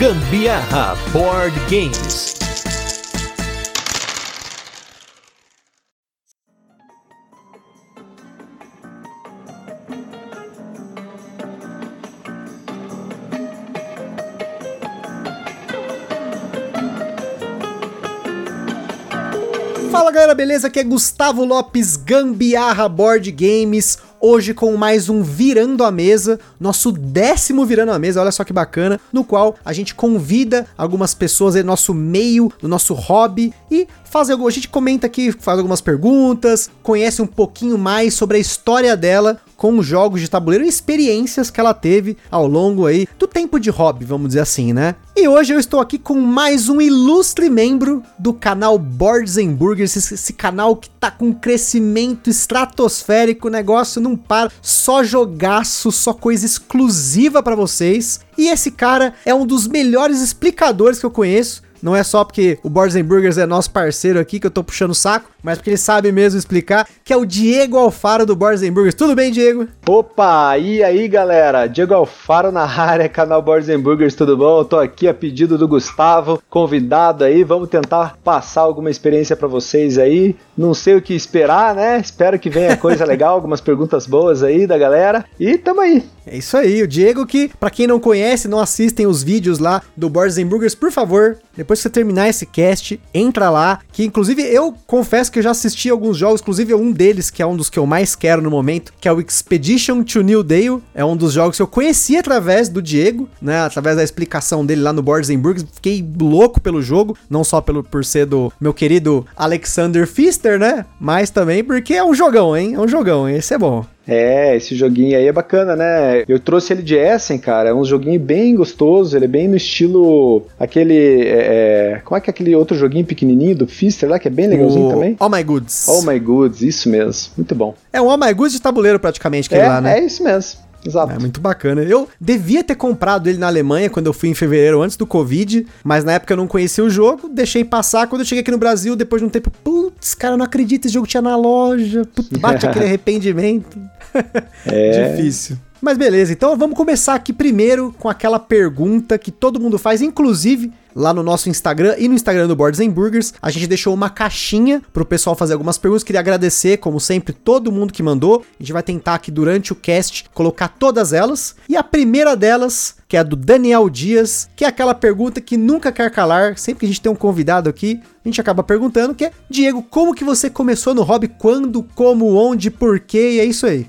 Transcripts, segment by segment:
Gambiarra Board Games. Fala galera, beleza? Aqui é Gustavo Lopes Gambiarra Board Games hoje com mais um Virando a Mesa, nosso décimo Virando a Mesa, olha só que bacana, no qual a gente convida algumas pessoas em nosso meio, no nosso hobby e faz algo, a gente comenta aqui, faz algumas perguntas, conhece um pouquinho mais sobre a história dela com jogos de tabuleiro e experiências que ela teve ao longo aí do tempo de hobby, vamos dizer assim, né? E hoje eu estou aqui com mais um ilustre membro do canal Boards and Burgers, esse, esse canal que tá com crescimento estratosférico, o negócio não para, só jogaço, só coisa exclusiva para vocês. E esse cara é um dos melhores explicadores que eu conheço não é só porque o Boards Burgers é nosso parceiro aqui que eu tô puxando o saco, mas porque ele sabe mesmo explicar, que é o Diego Alfaro do Boards Burgers. Tudo bem, Diego? Opa, e aí, galera? Diego Alfaro na área, canal Boards Burgers, tudo bom? Eu tô aqui a pedido do Gustavo, convidado aí, vamos tentar passar alguma experiência para vocês aí. Não sei o que esperar, né? Espero que venha coisa legal, algumas perguntas boas aí da galera. E tamo aí. É isso aí, o Diego que, para quem não conhece, não assistem os vídeos lá do Boards Burgers, por favor, depois que você terminar esse cast, entra lá, que inclusive eu confesso que eu já assisti alguns jogos, inclusive um deles, que é um dos que eu mais quero no momento, que é o Expedition to New Dale, é um dos jogos que eu conheci através do Diego, né, através da explicação dele lá no Boards Burgers, fiquei louco pelo jogo, não só pelo, por ser do meu querido Alexander Pfister, né, mas também porque é um jogão, hein, é um jogão, esse é bom. É, esse joguinho aí é bacana, né? Eu trouxe ele de Essen, cara. É um joguinho bem gostoso. Ele é bem no estilo. Aquele. É, é como é que é aquele outro joguinho pequenininho do Fister lá, que é bem legalzinho o... também? Oh My Goods. Oh My Goods, isso mesmo. Muito bom. É um Oh My Goods de tabuleiro, praticamente, é, lá, né? É isso mesmo. Exato. É muito bacana. Eu devia ter comprado ele na Alemanha quando eu fui em fevereiro, antes do Covid, mas na época eu não conhecia o jogo, deixei passar. Quando eu cheguei aqui no Brasil, depois de um tempo, putz, cara, eu não acredito, esse jogo tinha na loja. Putz, bate aquele arrependimento. É. Difícil. Mas beleza, então vamos começar aqui primeiro com aquela pergunta que todo mundo faz, inclusive lá no nosso Instagram e no Instagram do Boards Burgers. A gente deixou uma caixinha pro pessoal fazer algumas perguntas. Queria agradecer, como sempre, todo mundo que mandou. A gente vai tentar aqui durante o cast colocar todas elas. E a primeira delas, que é a do Daniel Dias, que é aquela pergunta que nunca quer calar. Sempre que a gente tem um convidado aqui, a gente acaba perguntando, que é, Diego, como que você começou no hobby? Quando, como, onde, porquê? E é isso aí.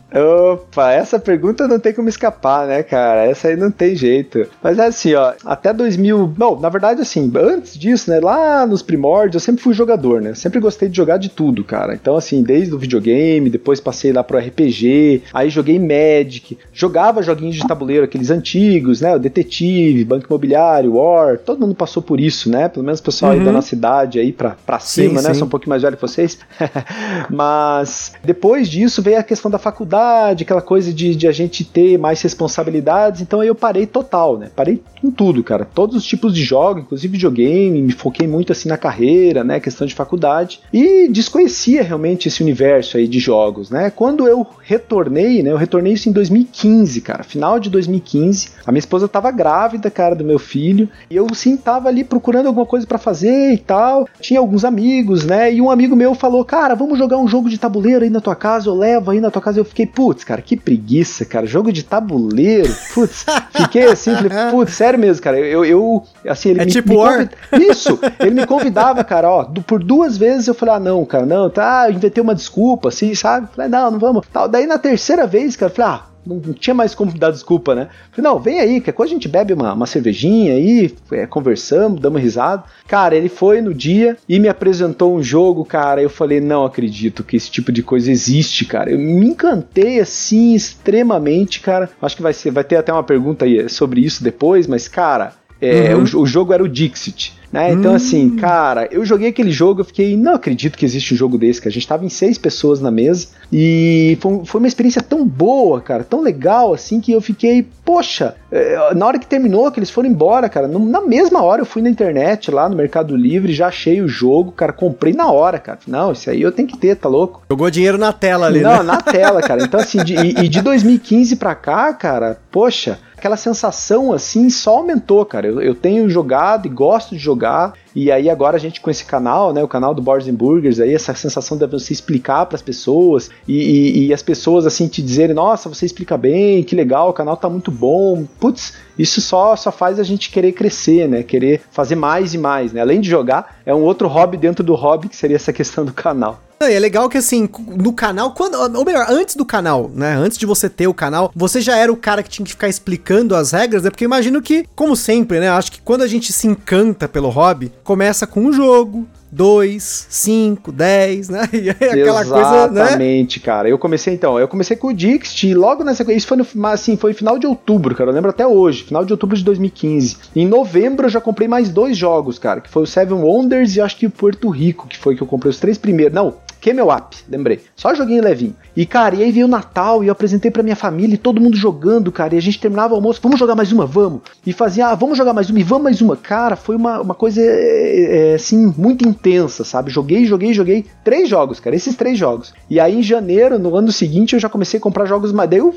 Opa, essa pergunta não tem como escapar, né, cara? Essa aí não tem jeito. Mas é assim, ó, até 2000... Bom, na verdade, assim, antes disso, né, lá nos primórdios, eu sempre fui jogador, né? Sempre gostei de jogar de tudo, cara. Então, assim, desde o videogame, depois passei lá pro RPG, aí joguei Magic, jogava joguinhos de tabuleiro, aqueles antigos, né? O Detetive, Banco Imobiliário, War, todo mundo passou por isso, né? Pelo menos o pessoal uhum. aí da nossa cidade aí pra, pra cima, sim, né? Sim. Sou um pouquinho mais velho que vocês. Mas depois disso veio a questão da faculdade, aquela coisa de, de a gente ter mais responsabilidades, então aí eu parei total, né? Parei com tudo, cara. Todos os tipos de jogos, inclusive videogame, me foquei muito assim na carreira, né, questão de faculdade e desconhecia realmente esse universo aí de jogos, né? Quando eu retornei, né, eu retornei isso em 2015, cara, final de 2015. A minha esposa tava grávida, cara, do meu filho, e eu sim tava ali procurando alguma coisa para fazer e tal. Tinha alguns amigos, né? E um amigo meu falou: "Cara, vamos jogar um jogo de tabuleiro aí na tua casa, eu levo aí na tua casa". Eu fiquei, putz, cara, que preguiça, cara, jogo de tabuleiro. Putz, fiquei assim, falei, putz, sério mesmo, cara. Eu, eu assim, ele é me, tipo me War? Isso, ele me convidava, cara, ó, por duas vezes eu falei: "Ah, não, cara, não, tá, inventei uma desculpa assim, sabe? Falei: "Não, não vamos". Tal. Daí na terceira vez, cara, eu falei: "Ah, não, tinha mais como dar desculpa, né? Falei, não, vem aí, que coisa a gente bebe uma, uma cervejinha aí, é, conversamos, damos risada. Cara, ele foi no dia e me apresentou um jogo, cara. Eu falei, não acredito que esse tipo de coisa existe, cara. Eu me encantei assim extremamente, cara. Acho que vai ser, vai ter até uma pergunta aí sobre isso depois, mas, cara, é, uhum. o, o, jogo era o Dixit. né? Então, assim, hum. cara, eu joguei aquele jogo, eu fiquei, não acredito que existe um jogo desse, que a gente tava em seis pessoas na mesa, e foi, foi uma experiência tão boa, cara, tão legal, assim, que eu fiquei, poxa, é, na hora que terminou, que eles foram embora, cara, na mesma hora eu fui na internet, lá no Mercado Livre, já achei o jogo, cara, comprei na hora, cara. Não, isso aí eu tenho que ter, tá louco? Jogou dinheiro na tela ali, Não, né? na tela, cara. Então, assim, de, e, e de 2015 pra cá, cara, poxa, aquela sensação assim só aumentou, cara. Eu, eu, tenho jogado e gosto de jogar. E aí agora a gente com esse canal, né, o canal do Boards and Burgers, aí essa sensação de você explicar para as pessoas e, e, e, as pessoas assim te dizerem, nossa, você explica bem, que legal, o canal tá muito bom. Putz, isso só só faz a gente querer crescer, né, querer fazer mais e mais, né. Além de jogar, é um outro hobby dentro do hobby que seria essa questão do canal. É legal que assim, no canal, quando, ou melhor, antes do canal, né? Antes de você ter o canal, você já era o cara que tinha que ficar explicando as regras, né? Porque imagino que, como sempre, né? Acho que quando a gente se encanta pelo hobby, começa com um jogo, 2, 5, 10, né? E aquela Exatamente, coisa, né? Exatamente, cara. Eu comecei então, eu comecei com o Dixit e logo nessa isso foi no, assim, foi final de outubro, cara. Eu lembro até hoje, final de outubro de 2015. Em novembro eu já comprei mais dois jogos, cara, que foi o Seven Wonders e acho que o Porto Rico, que foi que eu comprei os três primeiros. Não, Camel Up, lembrei. Só joguinho levinho. E, cara, e aí veio o Natal e eu apresentei pra minha família e todo mundo jogando, cara. E a gente terminava o almoço, vamos jogar mais uma, vamos. E fazia, ah, vamos jogar mais uma e vamos mais uma. Cara, foi uma, uma coisa, é, é, assim, muito intensa, sabe? Joguei, joguei, joguei. Três jogos, cara, esses três jogos. E aí em janeiro, no ano seguinte, eu já comecei a comprar jogos mais. Daí, eu,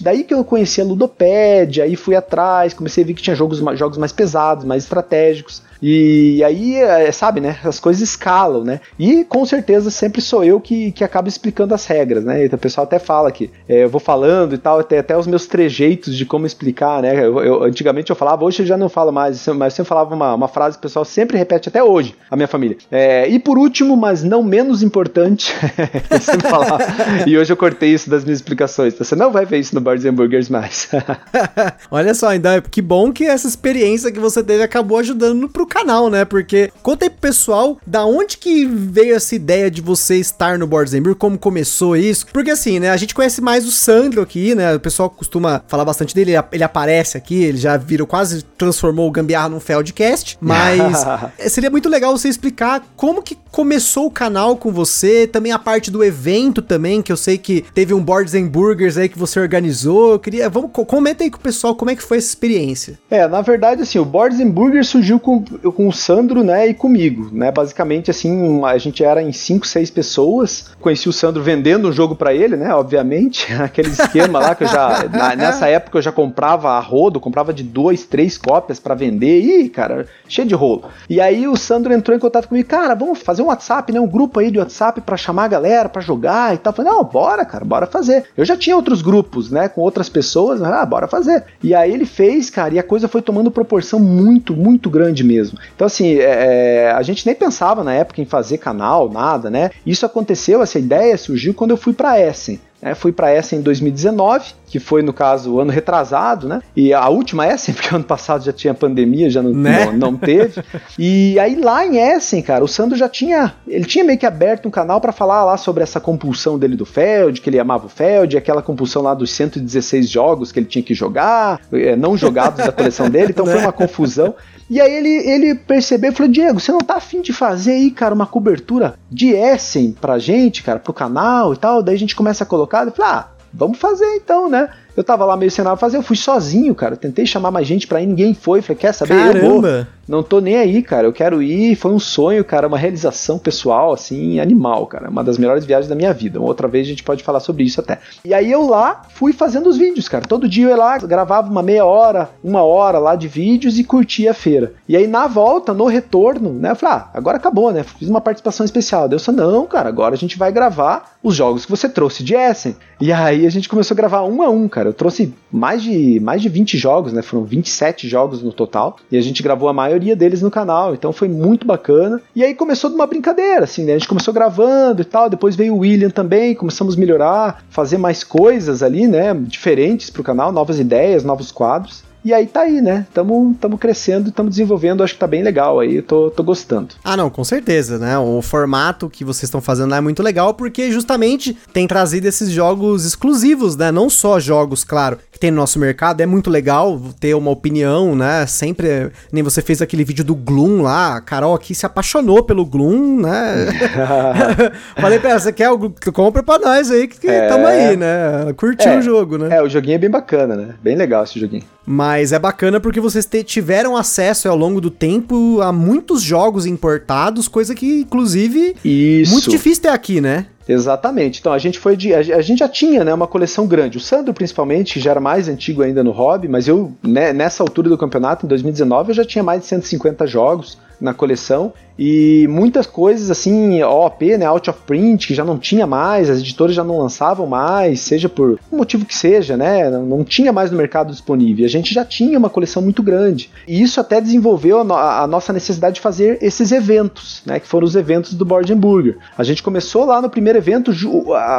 daí que eu conheci a Ludopédia, aí fui atrás, comecei a ver que tinha jogos, jogos mais pesados, mais estratégicos. E aí, é, sabe, né? As coisas escalam, né? E com certeza sempre sou eu que, que acabo explicando as regras, né? Então, o pessoal até fala que é, eu vou falando e tal, até, até os meus trejeitos de como explicar, né? Eu, eu, antigamente eu falava, hoje eu já não falo mais, mas eu falava uma, uma frase que o pessoal sempre repete até hoje, a minha família. É, e por último, mas não menos importante, eu sempre falava, e hoje eu cortei isso das minhas explicações. Então, você não vai ver isso no and Burgers mais. Olha só, ainda que bom que essa experiência que você teve acabou ajudando pro canal, né? Porque conta aí pro pessoal da onde que veio essa ideia de você estar no Boards and como começou isso. Porque assim, né? A gente conhece mais o Sandro aqui, né? O pessoal costuma falar bastante dele, ele aparece aqui, ele já virou, quase transformou o Gambiarra num Feldcast. Mas seria muito legal você explicar como que começou o canal com você, também a parte do evento também, que eu sei que teve um Boards and Burgers aí que você organizou. Eu queria, vamos, comenta aí com o pessoal como é que foi essa experiência. É, na verdade, assim, o Boards and Burgers surgiu com, com o Sandro, né, e comigo, né? Basicamente, assim, a gente era em 5, 6 pessoas. Conheci o Sandro vendendo um jogo para ele, né? Obviamente, aquele esquema lá que eu já. Na, nessa época eu já comprava a rodo, comprava de duas, três cópias para vender. Ih, cara, cheio de rolo. E aí o Sandro entrou em contato comigo, cara, vamos fazer um WhatsApp, né? Um grupo aí de WhatsApp para chamar a galera, para jogar e tal. Falei, não, bora, cara, bora fazer. Eu já tinha outros grupos, né? Com outras pessoas, ah, bora fazer. E aí ele fez, cara, e a coisa foi tomando proporção muito, muito grande mesmo. Então, assim, é, é a gente nem pensava na época em fazer canal, nada, né? Isso aconteceu, essa ideia surgiu quando eu fui para Essen. Né? Fui para Essen em 2019, que foi, no caso, o ano retrasado, né? E a última Essen, porque ano passado já tinha pandemia, já não, né? não, não, teve. E aí lá em Essen, cara, o Sandro já tinha. Ele tinha meio que aberto um canal para falar lá sobre essa compulsão dele do Feld, que ele amava o Feld, aquela compulsão lá dos 116 jogos que ele tinha que jogar, é, não jogados da coleção dele, então né? foi uma confusão. E aí ele, ele percebeu e falou: Diego, você não tá afim de fazer aí, cara, uma cobertura de Essen pra gente, cara, pro canal e tal? Daí a gente começa a colocar. Ele falou: ah, vamos fazer então, né? Eu tava lá meio sem nada fazer, eu fui sozinho, cara. Tentei chamar mais gente pra ir, ninguém foi. Falei, quer saber? Caramba. Eu vou. Não tô nem aí, cara. Eu quero ir. Foi um sonho, cara, uma realização pessoal, assim, animal, cara. Uma das melhores viagens da minha vida. Uma outra vez a gente pode falar sobre isso até. E aí eu lá fui fazendo os vídeos, cara. Todo dia eu ia lá, gravava uma meia hora, uma hora lá de vídeos e curtia a feira. E aí na volta, no retorno, né, eu falei, ah, agora acabou, né? Fiz uma participação especial. Daí eu falei, não, cara, agora a gente vai gravar os jogos que você trouxe de Essen. E aí a gente começou a gravar um a um, cara. Eu trouxe mais de, mais de 20 jogos, né? Foram 27 jogos no total. E a gente gravou a maioria deles no canal. Então foi muito bacana. E aí começou de uma brincadeira, assim, né? A gente começou gravando e tal. Depois veio o William também. Começamos a melhorar, fazer mais coisas ali, né? Diferentes pro canal, novas ideias, novos quadros. E aí tá aí, né? Tamo, tamo crescendo, tamo desenvolvendo, acho que tá bem legal aí, eu tô, tô gostando. Ah, não, com certeza, né? O formato que vocês estão fazendo lá é muito legal porque justamente tem trazido esses jogos exclusivos, né? Não só jogos, claro, que tem no nosso mercado, é muito legal ter uma opinião, né? Sempre, nem você fez aquele vídeo do Gloom lá, a Carol aqui se apaixonou pelo Gloom, né? Falei pra ela, você quer o compra pra nós aí, que é, tamo aí, né? Curtiu é, o jogo, né? É, o joguinho é bem bacana, né? Bem legal esse joguinho. Mas é bacana porque vocês tiveram acesso ao longo do tempo a muitos jogos importados, coisa que, inclusive, Isso. muito difícil ter aqui, né? Exatamente. Então a gente foi de. A gente já tinha né, uma coleção grande. O Sandro, principalmente, já era mais antigo ainda no hobby, mas eu, né, nessa altura do campeonato, em 2019, eu já tinha mais de 150 jogos na coleção e muitas coisas assim, OP, né, out of print, que já não tinha mais, as editoras já não lançavam mais, seja por um motivo que seja, né, não, tinha mais no mercado disponível. A gente já tinha uma coleção muito grande. E isso até desenvolveu a, no, a nossa necessidade de fazer esses eventos, né, que foram os eventos do Board Burger. A gente começou lá no primeiro evento,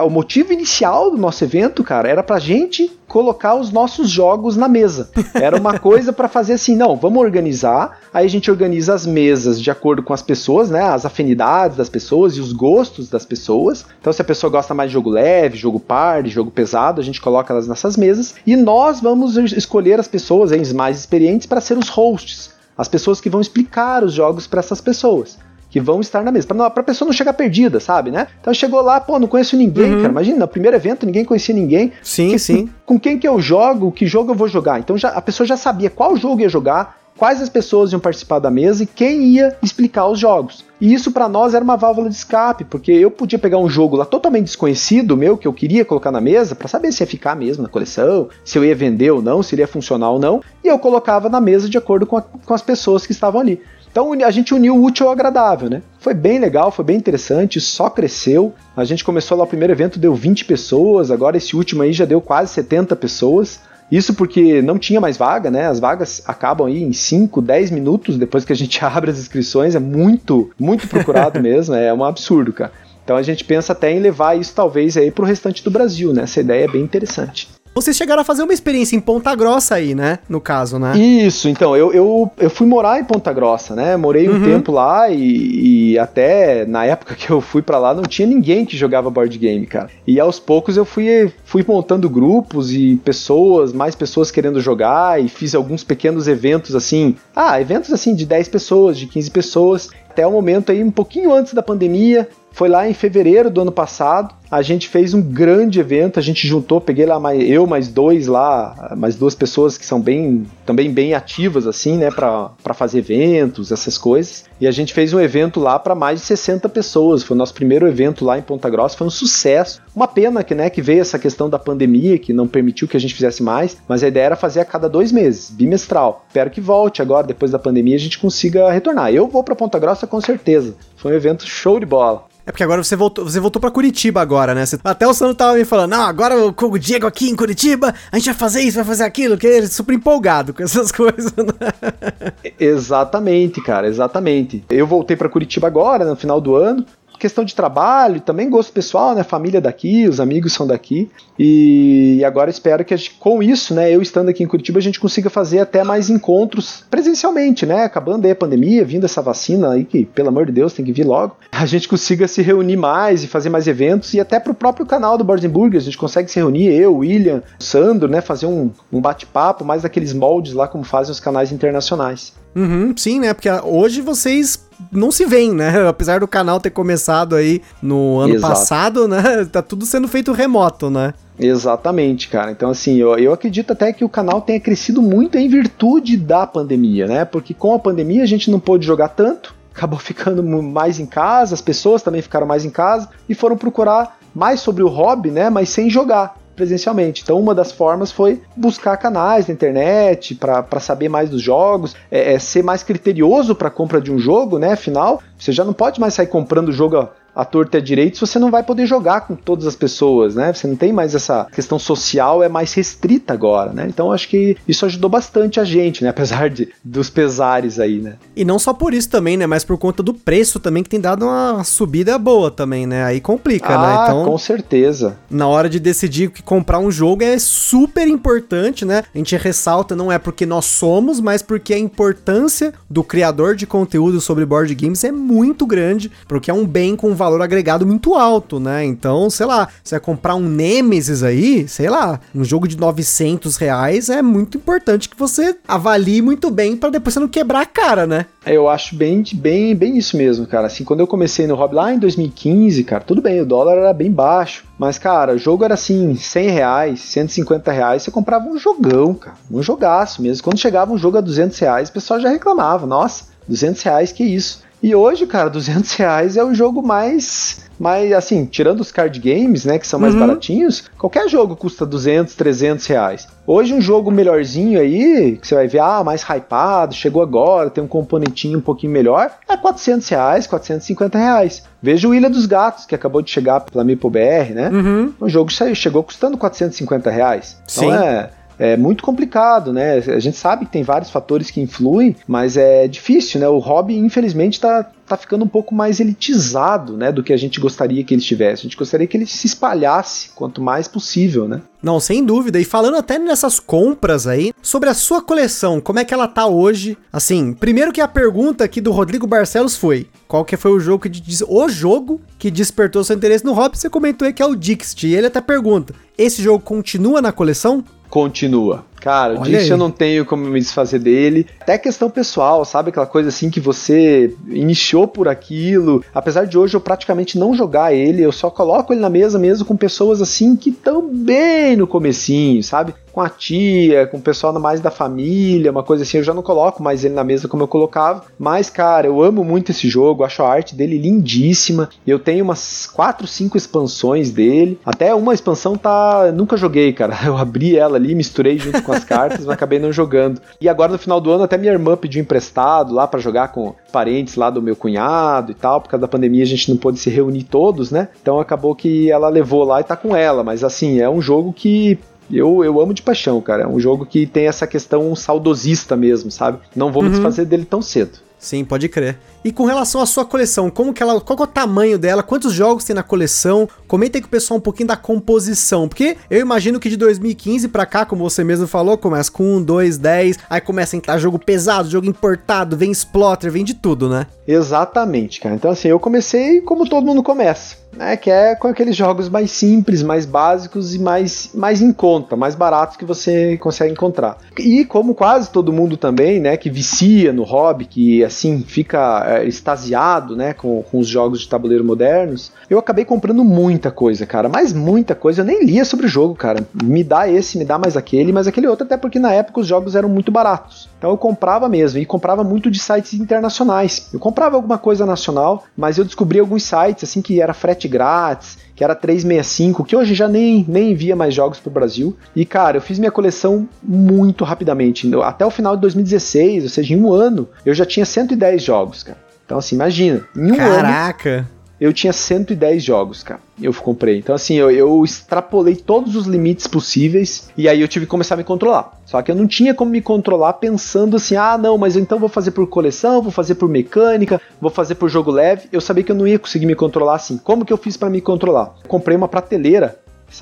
o motivo inicial do nosso evento, cara, era pra gente colocar os nossos jogos na mesa. Era uma coisa para fazer assim, não, vamos organizar, aí a gente organiza as mesas de acordo com as pessoas, né? As afinidades das pessoas e os gostos das pessoas. Então, se a pessoa gosta mais de jogo leve, jogo party, jogo pesado, a gente coloca elas nessas mesas e nós vamos escolher as pessoas hein, mais experientes para ser os hosts, as pessoas que vão explicar os jogos para essas pessoas que vão estar na mesa, pra, pra pessoa não chegar perdida, sabe, né? Então chegou lá, pô, não conheço ninguém, uhum. cara. Imagina, no primeiro evento ninguém conhecia ninguém. Sim, que, sim. Com, quem que eu jogo, que jogo eu vou jogar. Então já, a pessoa já sabia qual jogo ia jogar, quais as pessoas iam participar da mesa e quem ia explicar os jogos. E isso para nós era uma válvula de escape, porque eu podia pegar um jogo lá totalmente desconhecido meu que eu queria colocar na mesa para saber se ia ficar mesmo na coleção, se eu ia vender ou não, se ia funcionar ou não, e eu colocava na mesa de acordo com, a, com as pessoas que estavam ali. Então a gente uniu o útil ao agradável, né? Foi bem legal, foi bem interessante, só cresceu. A gente começou lá o primeiro evento, deu 20 pessoas, agora esse último aí já deu quase 70 pessoas. Isso porque não tinha mais vaga, né? As vagas acabam aí em 5, 10 minutos depois que a gente abre as inscrições. É muito, muito procurado mesmo. É um absurdo, cara. Então a gente pensa até em levar isso talvez aí para o restante do Brasil, né? Essa ideia é bem interessante. Vocês chegaram a fazer uma experiência em Ponta Grossa aí, né? No caso, né? Isso, então, eu, eu, eu fui morar em Ponta Grossa, né? Morei um uhum. tempo lá e, e, até na época que eu fui para lá não tinha ninguém que jogava board game, cara. E aos poucos eu fui, fui montando grupos e pessoas, mais pessoas querendo jogar e fiz alguns pequenos eventos assim. Ah, eventos assim de 10 pessoas, de 15 pessoas. Até o momento aí, um pouquinho antes da pandemia, foi lá em fevereiro do ano passado. A gente fez um grande evento, a gente juntou, peguei lá mais, eu mais dois lá, mais duas pessoas que são bem também bem ativas assim, né, para fazer eventos, essas coisas. E a gente fez um evento lá para mais de 60 pessoas. Foi o nosso primeiro evento lá em Ponta Grossa, foi um sucesso. Uma pena que, né, que veio essa questão da pandemia que não permitiu que a gente fizesse mais, mas a ideia era fazer a cada dois meses, bimestral. Espero que volte agora depois da pandemia a gente consiga retornar. Eu vou para Ponta Grossa com certeza. Foi um evento show de bola. É porque agora você voltou, você voltou pra Curitiba agora, né? Você, até o Sandro tava me falando, não, agora com o Diego aqui em Curitiba, a gente vai fazer isso, vai fazer aquilo, que ele é super empolgado com essas coisas, né? Exatamente, cara, exatamente. Eu voltei para Curitiba agora, no final do ano, questão de trabalho, também gosto pessoal, né? Família daqui, os amigos são daqui. E agora espero que gente, com isso, né, eu estando aqui em Curitiba, a gente consiga fazer até mais encontros presencialmente, né? Acabando aí a pandemia, vindo essa vacina aí, que pelo amor de Deus tem que vir logo, a gente consiga se reunir mais e fazer mais eventos e até pro próprio canal do Boards Burger, a gente consegue se reunir, eu, William, Sandro, né? Fazer um, um bate-papo mais daqueles moldes lá como fazem os canais internacionais. Uhum, sim, né? Porque hoje vocês não se veem, né? Apesar do canal ter começado aí no ano Exato. passado, né? Tá tudo sendo feito remoto, né? Exatamente, cara. Então, assim, eu, eu acredito até que o canal tenha crescido muito em virtude da pandemia, né? Porque com a pandemia a gente não pôde jogar tanto, acabou ficando mais em casa, as pessoas também ficaram mais em casa e foram procurar mais sobre o hobby, né? Mas sem jogar presencialmente. Então, uma das formas foi buscar canais na internet para saber mais dos jogos, é, é ser mais criterioso para a compra de um jogo, né? Afinal, você já não pode mais sair comprando o jogo a torta é direito, você não vai poder jogar com todas as pessoas, né? Você não tem mais essa questão social, é mais restrita agora, né? Então acho que isso ajudou bastante a gente, né? Apesar de, dos pesares aí, né? E não só por isso também, né? Mas por conta do preço também, que tem dado uma subida boa também, né? Aí complica, né? ah, né? Então, com certeza. Na hora de decidir que comprar um jogo é super importante, né? A gente ressalta, não é porque nós somos, mas porque a importância do criador de conteúdo sobre board games é muito grande, porque é um bem com valor agregado muito alto, né? Então, sei lá, você vai comprar um Nemesis aí, sei lá, um jogo de 900 reais, é muito importante que você avalie muito bem para depois você não quebrar a cara, né? Eu acho bem, bem, bem isso mesmo, cara. Assim, quando eu comecei no hobby lá em 2015, cara, tudo bem, o dólar era bem baixo. Mas, cara, o jogo era assim, 100 reais, 150 reais, você comprava um jogão, cara. Um jogaço mesmo. Quando chegava um jogo a 200 reais, o pessoal já reclamava. Nossa, 200 reais, que isso? E hoje, cara, 200 reais é o jogo mais. mais assim, tirando os card games, né, que são mais uhum. baratinhos, qualquer jogo custa 200, 300 reais. Hoje, um jogo melhorzinho aí, que você vai ver, ah, mais hypado, chegou agora, tem um componentinho um pouquinho melhor, é 400 reais, 450 reais. Veja o Ilha dos Gatos, que acabou de chegar pela MipoBR, né? Uhum. O jogo chegou custando 450 reais. Então Sim. é é muito complicado, né? A gente sabe que tem vários fatores que influem, mas é difícil, né? O hobby, infelizmente, está tá ficando um pouco mais elitizado, né, do que a gente gostaria que ele estivesse. A gente gostaria que ele se espalhasse quanto mais possível, né? Não, sem dúvida. E falando até nessas compras aí, sobre a sua coleção, como é que ela tá hoje? Assim, primeiro que a pergunta aqui do Rodrigo Barcelos foi: qual que foi o jogo que diz o jogo que despertou seu interesse no hobby? Você comentou aí que é o Dixit. E ele até pergunta: esse jogo continua na coleção? Continua. Cara, Olha disso aí. eu não tenho como me desfazer dele. Até questão pessoal, sabe? Aquela coisa assim que você iniciou por aquilo. Apesar de hoje eu praticamente não jogar ele, eu só coloco ele na mesa mesmo com pessoas assim que estão bem no comecinho, sabe? Com a tia, com o pessoal mais da família, uma coisa assim. Eu já não coloco mais ele na mesa como eu colocava. Mas, cara, eu amo muito esse jogo, acho a arte dele lindíssima. Eu tenho umas 4, 5 expansões dele. Até uma expansão tá. Nunca joguei, cara. Eu abri ela ali, misturei junto com as cartas, mas acabei não jogando. E agora no final do ano até minha irmã pediu emprestado lá para jogar com parentes lá do meu cunhado e tal, por causa da pandemia a gente não pôde se reunir todos, né? Então acabou que ela levou lá e tá com ela, mas assim, é um jogo que eu, eu amo de paixão, cara. É um jogo que tem essa questão saudosista mesmo, sabe? Não vou uhum. me desfazer dele tão cedo. Sim, pode crer. E com relação à sua coleção, como que ela, qual que é o tamanho dela, quantos jogos tem na coleção? Comenta aí com o pessoal um pouquinho da composição, porque eu imagino que de 2015 para cá, como você mesmo falou, começa com 1, 2, 10, aí começa a entrar jogo pesado, jogo importado, vem Splotter, vem de tudo, né? Exatamente, cara. Então assim, eu comecei como todo mundo começa né, que é com aqueles jogos mais simples, mais básicos e mais, mais em conta, mais baratos que você consegue encontrar. E como quase todo mundo também, né, que vicia no hobby, que assim fica é, extasiado, né, com, com os jogos de tabuleiro modernos, eu acabei comprando muita coisa, cara, mas muita coisa. Eu nem lia sobre o jogo, cara. Me dá esse, me dá mais aquele, mas aquele outro, até porque na época os jogos eram muito baratos. Então eu comprava mesmo, e comprava muito de sites internacionais. Eu comprava alguma coisa nacional, mas eu descobri alguns sites assim que era frete grátis, que era 365, que hoje já nem, nem envia mais jogos para o Brasil. E cara, eu fiz minha coleção muito rapidamente. Até o final de 2016, ou seja, em um ano, eu já tinha 110 jogos, cara. Então assim, imagina, em um Caraca. ano. Eu tinha 110 jogos, cara. Eu comprei. Então, assim, eu, eu, extrapolei todos os limites possíveis e aí eu tive que começar a me controlar. Só que eu não tinha como me controlar pensando assim, ah, não, mas então vou fazer por coleção, vou fazer por mecânica, vou fazer por jogo leve. Eu sabia que eu não ia conseguir me controlar assim. Como que eu fiz para me controlar? comprei uma prateleira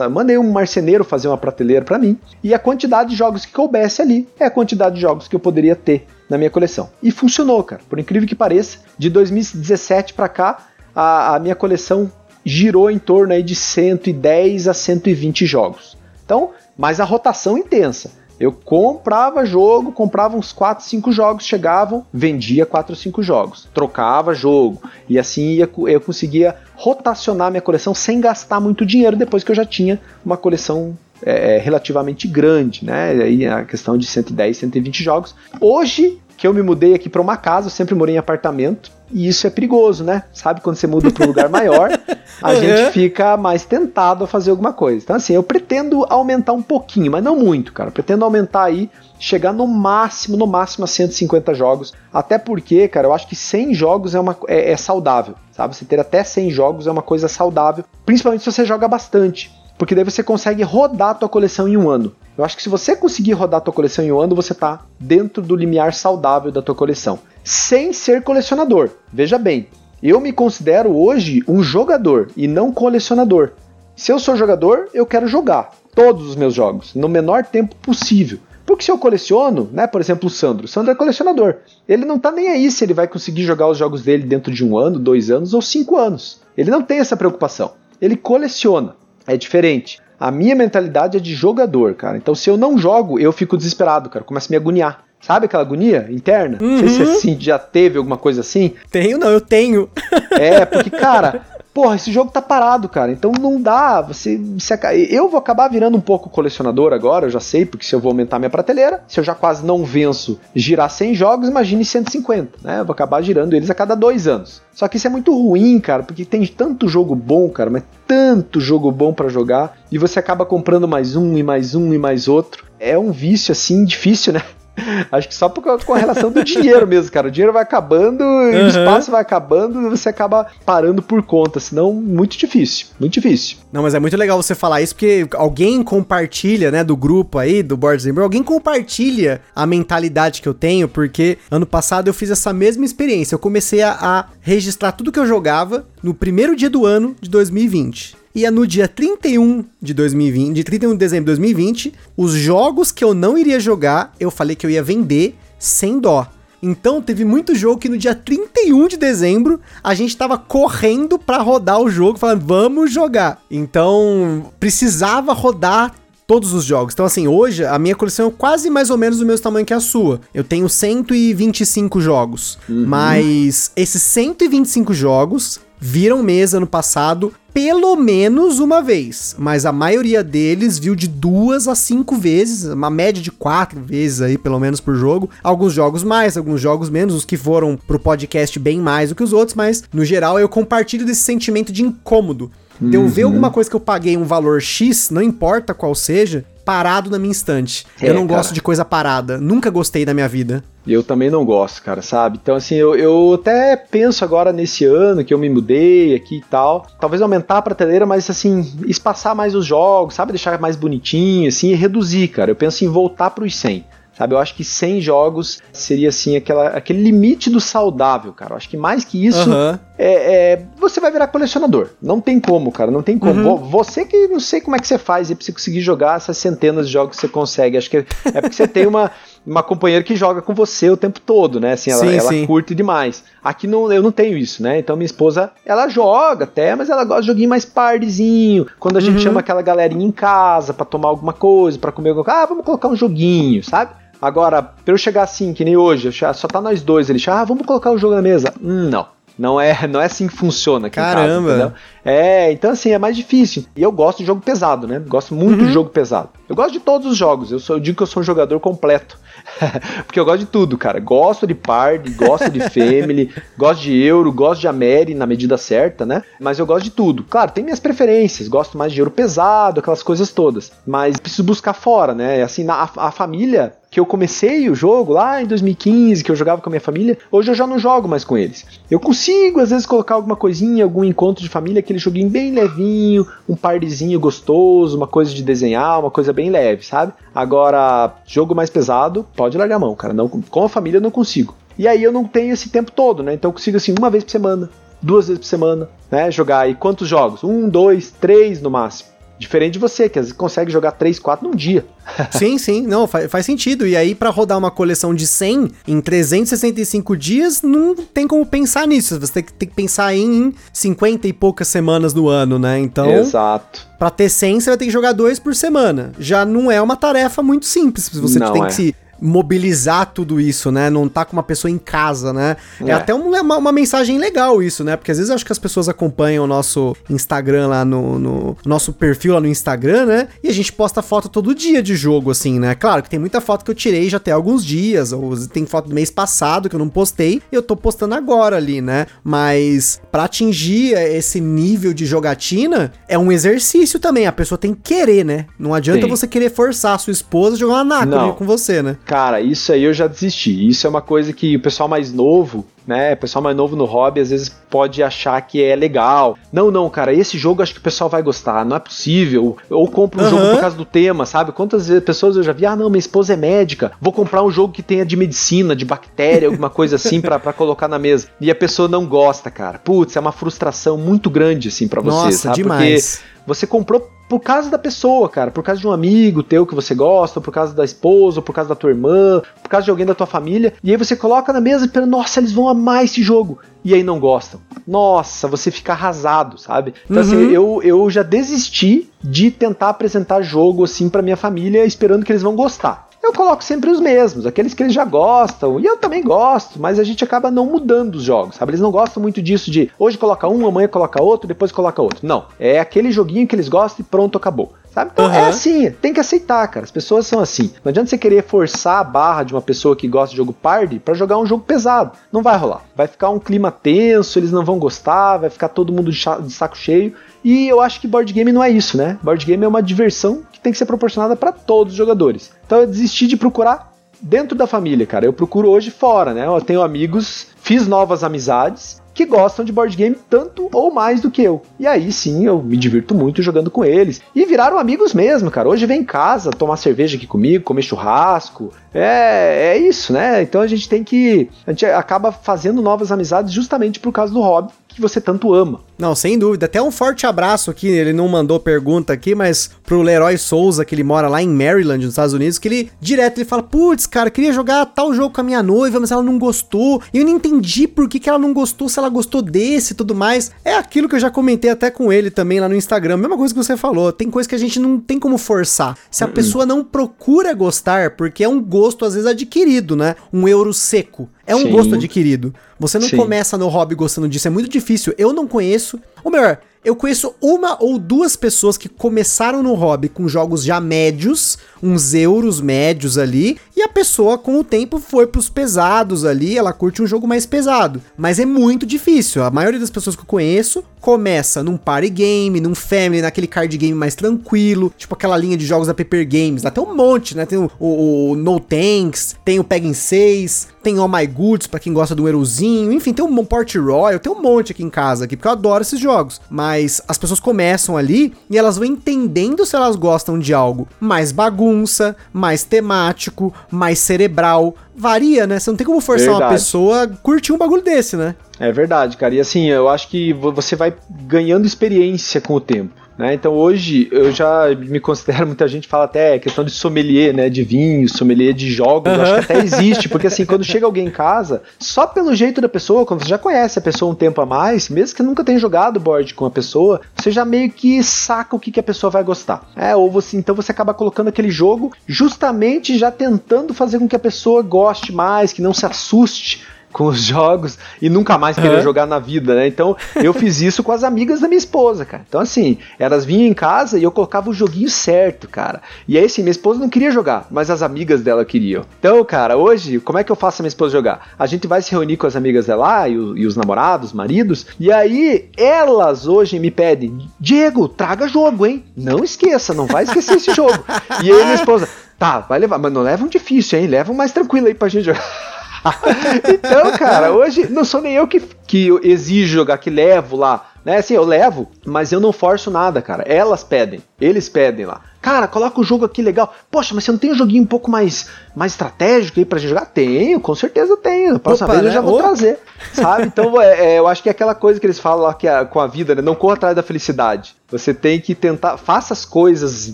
Mandei um marceneiro fazer uma prateleira para mim. E a quantidade de jogos que coubesse ali é a quantidade de jogos que eu poderia ter na minha coleção. E funcionou, cara. Por incrível que pareça, de 2017 para cá, a, a minha coleção girou em torno aí de 110 a 120 jogos. Então, mas a rotação intensa. Eu comprava jogo, comprava uns 4, 5 jogos, chegavam, vendia 4 ou 5 jogos, trocava jogo, e assim eu conseguia rotacionar minha coleção sem gastar muito dinheiro depois que eu já tinha uma coleção é, é relativamente grande, né? Aí a questão de 110, 120 jogos. Hoje que eu me mudei aqui para uma casa, eu sempre morei em apartamento, e isso é perigoso, né? Sabe quando você muda para um lugar maior, a uhum. gente fica mais tentado a fazer alguma coisa. Então assim, eu pretendo aumentar um pouquinho, mas não muito, cara. Eu pretendo aumentar aí, chegar no máximo, no máximo a 150 jogos, até porque, cara, eu acho que 100 jogos é uma é, é saudável, sabe? Você ter até 100 jogos é uma coisa saudável, principalmente se você joga bastante porque daí você consegue rodar a tua coleção em um ano. Eu acho que se você conseguir rodar a tua coleção em um ano, você está dentro do limiar saudável da tua coleção, sem ser colecionador. Veja bem, eu me considero hoje um jogador e não colecionador. Se eu sou jogador, eu quero jogar todos os meus jogos no menor tempo possível. Porque se eu coleciono, né, por exemplo, o Sandro, o Sandro é colecionador. Ele não tá nem aí se ele vai conseguir jogar os jogos dele dentro de um ano, dois anos ou cinco anos. Ele não tem essa preocupação. Ele coleciona é diferente. A minha mentalidade é de jogador, cara. Então se eu não jogo, eu fico desesperado, cara. Começo a me agoniar. Sabe aquela agonia interna? Uhum. Não sei se você assim, já teve alguma coisa assim. Tenho, não, eu tenho. É, porque, cara, porra, esse jogo tá parado, cara. Então não dá. Você, você, eu vou acabar virando um pouco colecionador agora, eu já sei, porque se eu vou aumentar minha prateleira, se eu já quase não venço girar 100 jogos, imagine 150, né? Eu vou acabar girando eles a cada dois anos. Só que isso é muito ruim, cara, porque tem tanto jogo bom, cara, mas tanto jogo bom para jogar, e você acaba comprando mais um e mais um e mais outro. É um vício assim difícil, né? Acho que só por, com a relação do dinheiro mesmo, cara. O dinheiro vai acabando, uhum. o espaço vai acabando e você acaba parando por conta. Senão, muito difícil. Muito difícil. Não, mas é muito legal você falar isso porque alguém compartilha, né, do grupo aí, do Boards alguém compartilha a mentalidade que eu tenho, porque ano passado eu fiz essa mesma experiência. Eu comecei a, a registrar tudo que eu jogava no primeiro dia do ano de 2020 ia no dia 31 de 2020, de 31 de dezembro de 2020, os jogos que eu não iria jogar, eu falei que eu ia vender sem dó. Então teve muito jogo que no dia 31 de dezembro a gente tava correndo para rodar o jogo, falando, vamos jogar. Então precisava rodar todos os jogos. Então, assim, hoje a minha coleção é quase mais ou menos do mesmo tamanho que a sua. Eu tenho 125 jogos. Uhum. Mas esses 125 jogos viram mesa no passado pelo menos uma vez, mas a maioria deles viu de duas a cinco vezes, uma média de quatro vezes aí, pelo menos por jogo. Alguns jogos mais, alguns jogos menos, os que foram pro podcast bem mais do que os outros, mas no geral eu compartilho desse sentimento de incômodo. De eu ver uhum. alguma coisa que eu paguei um valor X, não importa qual seja, parado na minha estante. É, eu não cara. gosto de coisa parada. Nunca gostei da minha vida. Eu também não gosto, cara, sabe? Então, assim, eu, eu até penso agora nesse ano que eu me mudei aqui e tal. Talvez aumentar a prateleira, mas, assim, espaçar mais os jogos, sabe? Deixar mais bonitinho, assim, e reduzir, cara. Eu penso em voltar pros 100 sabe? Eu acho que 100 jogos seria assim aquela, aquele limite do saudável, cara. Eu acho que mais que isso uhum. é, é, você vai virar colecionador. Não tem como, cara, não tem como. Uhum. Você que não sei como é que você faz aí pra você conseguir jogar essas centenas de jogos que você consegue. Acho que é, é porque você tem uma uma companheira que joga com você o tempo todo, né? Assim, ela, sim, ela sim. curte demais. Aqui não, eu não tenho isso, né? Então minha esposa, ela joga até, mas ela gosta de joguinho mais pardezinho. Quando a gente uhum. chama aquela galerinha em casa para tomar alguma coisa, para comer alguma coisa, ah, vamos colocar um joguinho, sabe? Agora, pra eu chegar assim, que nem hoje, só tá nós dois, ele ah, vamos colocar o jogo na mesa. Hum, não. Não é, não é assim que funciona aqui Caramba. Casa, é, então assim, é mais difícil. E eu gosto de jogo pesado, né? Gosto muito uhum. de jogo pesado. Eu gosto de todos os jogos. Eu, sou, eu digo que eu sou um jogador completo. Porque eu gosto de tudo, cara. Gosto de Party, gosto de Family, gosto de Euro, gosto de Ameri na medida certa, né? Mas eu gosto de tudo. Claro, tem minhas preferências. Gosto mais de Euro pesado, aquelas coisas todas. Mas preciso buscar fora, né? Assim, na, a, a família que eu comecei o jogo lá em 2015, que eu jogava com a minha família, hoje eu já não jogo mais com eles. Eu consigo, às vezes, colocar alguma coisinha, algum encontro de família, aquele joguinho bem levinho, um pardezinho gostoso, uma coisa de desenhar, uma coisa bem leve, sabe? Agora, jogo mais pesado, pode largar a mão, cara. Não, com a família eu não consigo. E aí eu não tenho esse tempo todo, né? Então eu consigo assim, uma vez por semana, duas vezes por semana, né? Jogar aí quantos jogos? Um, dois, três no máximo. Diferente de você, que às vezes consegue jogar 3, 4 num dia. sim, sim, não, faz, faz sentido. E aí, para rodar uma coleção de 100 em 365 dias, não tem como pensar nisso. Você tem que, tem que pensar em 50 e poucas semanas no ano, né? Então. Exato. Pra ter 100, você vai ter que jogar dois por semana. Já não é uma tarefa muito simples. Você não tem é. que se mobilizar tudo isso, né? Não tá com uma pessoa em casa, né? É, É. até uma, uma, uma mensagem legal isso, né? Porque às vezes eu acho que as pessoas acompanham o nosso Instagram lá no, no nosso perfil lá no Instagram, né? E a gente posta foto todo dia de jogo, assim, né? Claro que tem muita foto que eu tirei já tem alguns dias, ou tem foto do mês passado que eu não postei, e eu tô postando agora ali, né? Mas pra atingir esse nível de jogatina, é um exercício também. A pessoa tem que querer, né? Não adianta Tem. você querer forçar a sua esposa a jogar uma com você, né? Cara, isso aí eu já desisti. Isso é uma coisa que o pessoal mais novo, né? O pessoal mais novo no hobby às vezes pode achar que é legal. Não, não, cara, esse jogo acho que o pessoal vai gostar, não é possível. Ou compra um Aham. jogo por causa do tema, sabe? Quantas pessoas eu já vi, ah, não, minha esposa é médica, vou comprar um jogo que tenha de medicina, de bactéria, alguma coisa assim pra, pra colocar na mesa. E a pessoa não gosta, cara. Putz, é uma frustração muito grande, assim, pra você, Nossa, sabe? demais. Porque você comprou por causa da pessoa, cara, por causa de um amigo teu que você gosta, por causa da esposa, por causa da tua irmã, por causa de alguém da tua família, e aí você coloca na mesa e pensa, nossa, eles vão amar esse jogo. E aí não gostam. Nossa, você fica arrasado, sabe? Então, assim, Uhum. eu, eu já desisti de tentar apresentar jogo assim pra minha família, esperando que eles vão gostar. Eu coloco sempre os mesmos, aqueles que eles já gostam, e eu também gosto, mas a gente acaba não mudando os jogos, sabe? Eles não gostam muito disso de hoje coloca um, amanhã coloca outro, depois coloca outro. Não, é aquele joguinho que eles gostam e pronto, acabou. Sabe? Então é Aham. assim, tem que aceitar, cara. As pessoas são assim. Não adianta você querer forçar a barra de uma pessoa que gosta de jogo party pra jogar um jogo pesado. Não vai rolar. Vai ficar um clima tenso, eles não vão gostar, vai ficar todo mundo de saco cheio. E eu acho que board game não é isso, né? Board game é uma diversão que tem que ser proporcionada pra todos os jogadores. Então eu desisti de procurar dentro da família, cara. Eu procuro hoje fora, né? Eu tenho amigos, fiz novas amizades que gostam de board game tanto ou mais do que eu. E aí sim, eu me divirto muito jogando com eles. E viraram amigos mesmo, cara. Hoje vem em casa tomar cerveja aqui comigo, comer churrasco. É, é isso, né? Então a gente tem que. A gente acaba fazendo novas amizades justamente por causa do hobby que você tanto ama. Não, sem dúvida. Até um forte abraço aqui. Ele não mandou pergunta aqui, mas pro Leroy Souza, que ele mora lá em Maryland, nos Estados Unidos, que ele direto ele fala: Putz, cara, queria jogar tal jogo com a minha noiva, mas ela não gostou. E eu não entendi por que, que ela não gostou, se ela gostou desse e tudo mais. É aquilo que eu já comentei até com ele também lá no Instagram. Mesma coisa que você falou. Tem coisa que a gente não tem como forçar. Se a Uhum. pessoa não procura gostar, porque é um gosto às vezes adquirido, né? Um euro seco. É um Sim. gosto adquirido. Você não Sim. começa no hobby gostando disso, é muito difícil. Eu não conheço. Ou melhor, eu conheço uma ou duas pessoas que começaram no hobby com jogos já médios, uns euros médios ali, e a pessoa com o tempo foi pros pesados ali, ela curte um jogo mais pesado. Mas é muito difícil. A maioria das pessoas que eu conheço começa num party game, num family, naquele card game mais tranquilo, tipo aquela linha de jogos da Paper Games. Lá tem um monte, né? Tem o, o- o No Tanks, tem o Peg 6, tem Oh My Goods pra quem gosta do Eruzinho, enfim, tem um Port Royal, tem um monte aqui em casa aqui, porque eu adoro esses jogos. Mas as pessoas começam ali e elas vão entendendo se elas gostam de algo mais bagunça, mais temático, mais cerebral. Varia, né? Você não tem como forçar uma Verdade. pessoa a curtir um bagulho desse, né? É verdade, cara. E assim, eu acho que vo- você vai ganhando experiência com o tempo. Né? Então hoje eu já me considero, muita gente fala até questão de sommelier, né? De vinho, sommelier de jogos, eu acho que até existe, porque assim, quando chega alguém em casa, só pelo jeito da pessoa, quando você já conhece a pessoa um tempo a mais, mesmo que nunca tenha jogado board com a pessoa, você já meio que saca o que, que a pessoa vai gostar. É, ou você, então você acaba colocando aquele jogo justamente já tentando fazer com que a pessoa goste mais, que não se assuste com os jogos e nunca mais querer Aham. jogar na vida, né? Então eu fiz isso com as amigas da minha esposa, cara. Então assim, elas vinham em casa e eu colocava o joguinho certo, cara. E aí assim, minha esposa não queria jogar, mas as amigas dela queriam. Então, cara, hoje, como é que eu faço a minha esposa jogar? A gente vai se reunir com as amigas dela e, o- e os namorados, os maridos, e aí elas hoje me pedem, Diego, traga jogo, hein? Não esqueça, não vai esquecer esse jogo. E aí minha esposa, tá, vai levar, mas não leva um difícil, hein? Leva um mais tranquilo aí pra gente jogar. então, cara, hoje não sou nem eu que, que exijo jogar, que levo lá. Né, assim, eu levo, mas eu não forço nada, cara. Elas pedem, eles pedem lá. Cara, coloca o jogo aqui legal. Poxa, mas você não tem um joguinho um pouco mais, mais estratégico aí pra gente jogar? Tenho, com certeza tenho. A próxima Opa, vez eu né? já vou Opa. trazer. Sabe? Então, é, é, eu acho que é aquela coisa que eles falam lá que a- com a vida, né? Não corra atrás da felicidade. Você tem que tentar, faça as coisas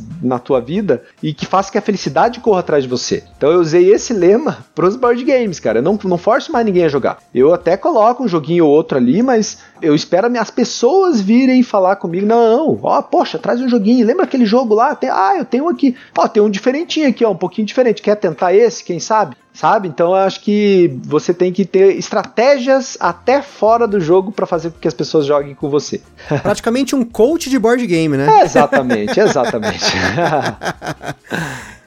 na tua vida e que faça que a felicidade corra atrás de você. Então eu usei esse lema pros board games, cara. Eu não, não forço mais ninguém a jogar. Eu até coloco um joguinho ou outro ali, mas eu espero as pessoas virem falar comigo. Não, ó, poxa, traz um joguinho. Lembra lembra aquele jogo lá? Tem, ah, eu tenho aqui. Ó, tem um diferentinho aqui, ó, um pouquinho diferente. Quer tentar esse, quem sabe? Sabe? Então eu acho que você tem que ter estratégias até fora do jogo para fazer com que as pessoas joguem com você. Praticamente um coach de board game, né? É, exatamente, exatamente.